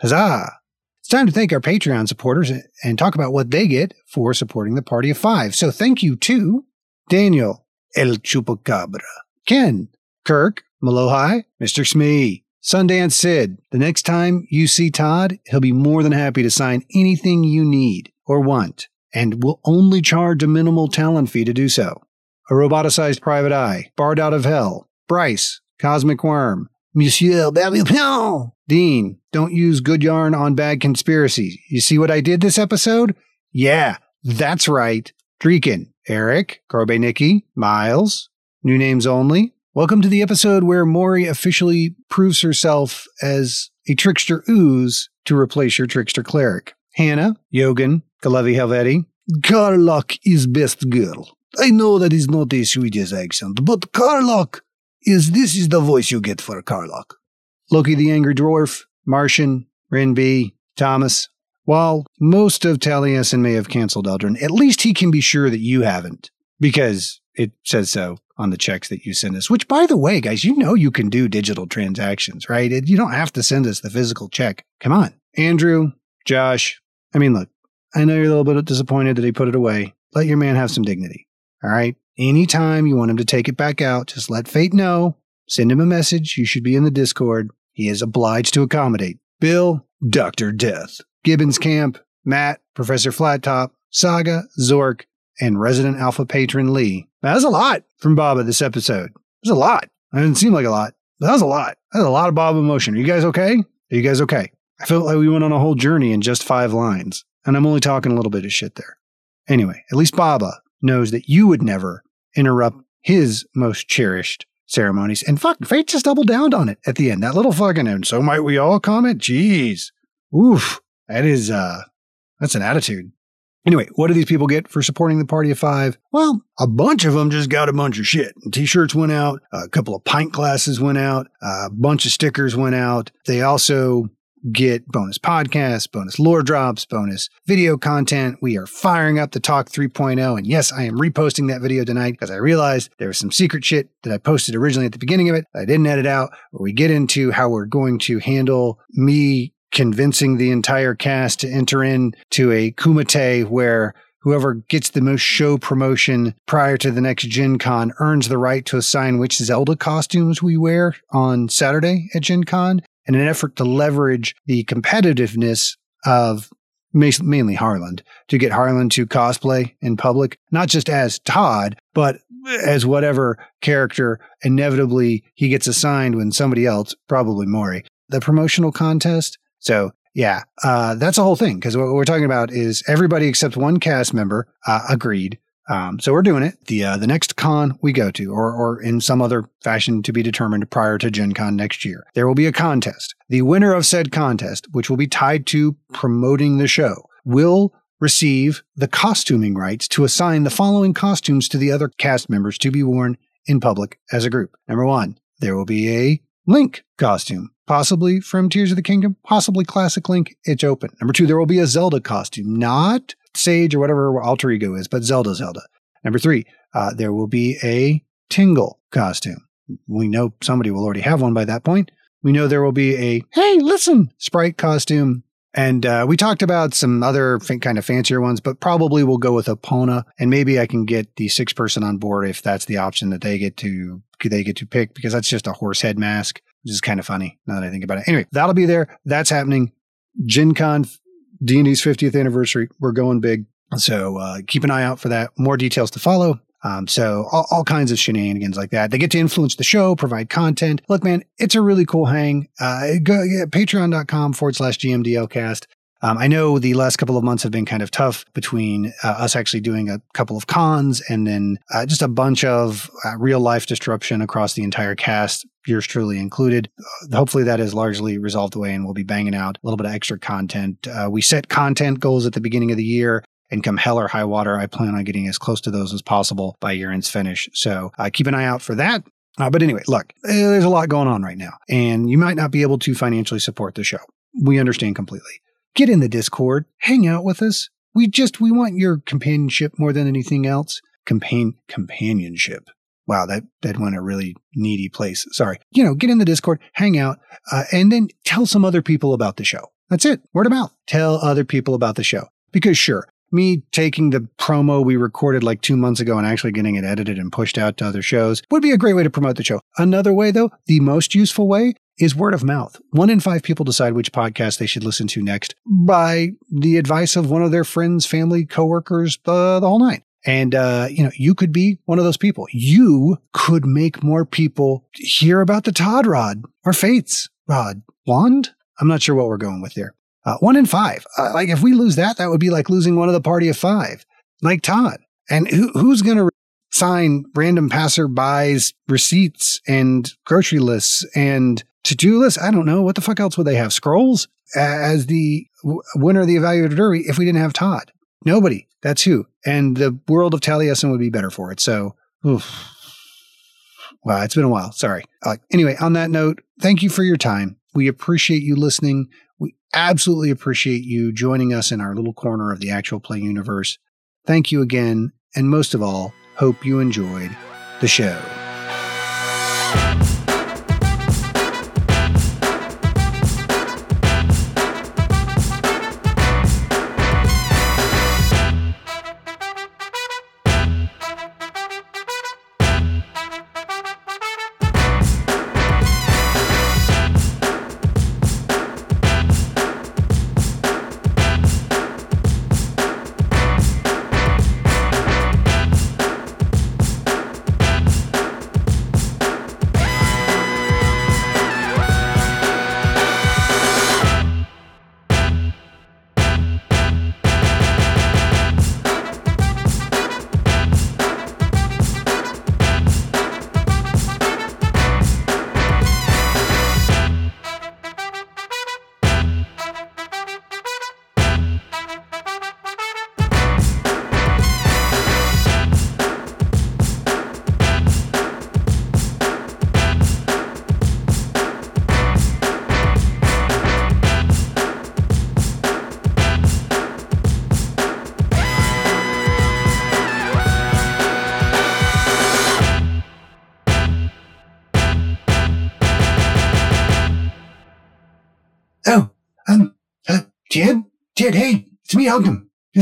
[SPEAKER 6] Huzzah! It's time to thank our Patreon supporters and talk about what they get for supporting the Party of Five. So thank you to Daniel, El Chupacabra, Ken, Kirk, Malohai, Mr. Smee, Sundance Sid. The next time you see Todd, he'll be more than happy to sign anything you need or want, and will only charge a minimal talent fee to do so. A roboticized private eye, Barred out of hell, Bryce, Cosmic Worm, Monsieur Babylon, Dean, don't use good yarn on bad conspiracies. You see what I did this episode? Yeah, that's right. Dreeken, Eric, Garbe Nikki, Miles, new names only. Welcome to the episode where Mori officially proves herself as a trickster ooze to replace your trickster cleric. Hannah, Yogan, Galevi Helveti. Carlock is best girl. I know that is not a Swedish accent, but Carlock is this is the voice you get for Carlock. Loki the Angry Dwarf, Martian, Rinby, Thomas. While most of Taliesin may have canceled Eldrin, at least he can be sure that you haven't, because it says so on the checks that you send us. Which, by the way, guys, you know you can do digital transactions, right? It- You don't have to send us the physical check. Come on. Andrew, Josh. I mean, look, I know you're a little bit disappointed that he put it away. Let your man have some dignity. All right. Anytime you want him to take it back out, just let Fait know. Send him a message. You should be in the Discord. He is obliged to accommodate. Bill, Dr. Death, Gibbons Camp, Matt, Professor Flattop, Saga, Zork, and resident alpha patron Lee. That was a lot from Baba this episode. It was a lot. It didn't seem like a lot. But that was a lot. That was a lot of Baba emotion. Are you guys okay? Are you guys okay? I felt like we went on a whole journey in just five lines, and I'm only talking a little bit of shit there. Anyway, at least Baba knows that you would never interrupt his most cherished ceremonies. And fuck, Fait just doubled down on it at the end. That little fucking, and so might we all comment? Jeez. Oof. That is, uh, that's an attitude. Anyway, what do these people get for supporting the Party of Five? Well, a bunch of them just got a bunch of shit. T-shirts went out, a couple of pint glasses went out, a bunch of stickers went out. They also get bonus podcasts, bonus lore drops, bonus video content. We are firing up the Talk 3.0. And yes, I am reposting that video tonight because I realized there was some secret shit that I posted originally at the beginning of it. I didn't edit out where we get into how we're going to handle me convincing the entire cast to enter into a kumite where whoever gets the most show promotion prior to the next Gen Con earns the right to assign which Zelda costumes we wear on Saturday at Gen Con in an effort to leverage the competitiveness of mainly Harland to get Harland to cosplay in public, not just as Todd, but as whatever character inevitably he gets assigned when somebody else, probably Mori, the promotional contest. So yeah, uh, that's a whole thing because what we're talking about is everybody except one cast member uh, agreed. Um, so we're doing it. The uh, the next con we go to, or or in some other fashion to be determined prior to Gen Con next year, there will be a contest. The winner of said contest, which will be tied to promoting the show, will receive the costuming rights to assign the following costumes to the other cast members to be worn in public as a group. Number one, there will be a Link costume, possibly from Tears of the Kingdom, possibly Classic Link. It's open. Number two, there will be a Zelda costume, not Sage or whatever alter ego is, but Zelda Zelda. Number three, uh, there will be a Tingle costume. We know somebody will already have one by that point. We know there will be a Hey, listen Sprite costume. And uh, we talked about some other f- kind of fancier ones, but probably we'll go with Epona, and maybe I can get the six person on board if that's the option that they get to they get to pick because that's just a horse head mask, which is kind of funny now that I think about it. Anyway, that'll be there. That's happening. Gen Con D&D's 50th anniversary. We're going big. So uh, keep an eye out for that. More details to follow. Um, so all, all, kinds of shenanigans like that. They get to influence the show, provide content. Look, man, it's a really cool hang. Uh, go yeah, patreon.com forward slash GMDLcast. Um, I know the last couple of months have been kind of tough between uh, us actually doing a couple of cons and then uh, just a bunch of uh, real life disruption across the entire cast, yours truly included. Uh, hopefully, that is largely resolved away and we'll be banging out a little bit of extra content. Uh, we set content goals at the beginning of the year. And come hell or high water, I plan on getting as close to those as possible by year end's finish. So uh, keep an eye out for that. Uh, but anyway, look, eh, there's a lot going on right now, and you might not be able to financially support the show. We understand completely. Get in the Discord, hang out with us. We just we want your companionship more than anything else. Compan companionship. Wow, that that went a really needy place. Sorry. You know, get in the Discord, hang out, uh, and then tell some other people about the show. That's it. Word of mouth. Tell other people about the show. Because sure, me taking the promo we recorded like two months ago and actually getting it edited and pushed out to other shows would be a great way to promote the show. Another way, though, the most useful way is word of mouth. One in five people decide which podcast they should listen to next by the advice of one of their friends, family, coworkers, uh, the whole nine. And, uh, you know, you could be one of those people. You could make more people hear about the Todd Rod or Fait's Rod Wand. I'm not sure what we're going with there. Uh, one in five. Uh, like if we lose that, that would be like losing one of the party of five, like Todd. And who, who's going to re- sign random passerbys receipts and grocery lists and to-do lists? I don't know. What the fuck else would they have? Scrolls as the w- winner of the evaluator derby if we didn't have Todd? Nobody. That's who. And the world of Taliesin would be better for it. So, oof. Wow, it's been a while. Sorry. Uh, anyway, on that note, thank you for your time. We appreciate you listening. Absolutely appreciate you joining us in our little corner of the actual play universe. Thank you again, and most of all, hope you enjoyed the show.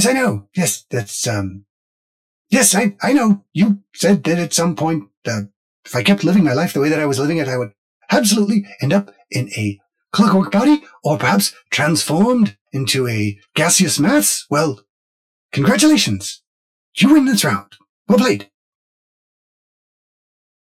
[SPEAKER 9] I know. Yes, that's, um, yes, I, I know. You said that at some point, uh, if I kept living my life the way that I was living it, I would absolutely end up in a clockwork body or perhaps transformed into a gaseous mass. Well, congratulations. You win this round. Well played.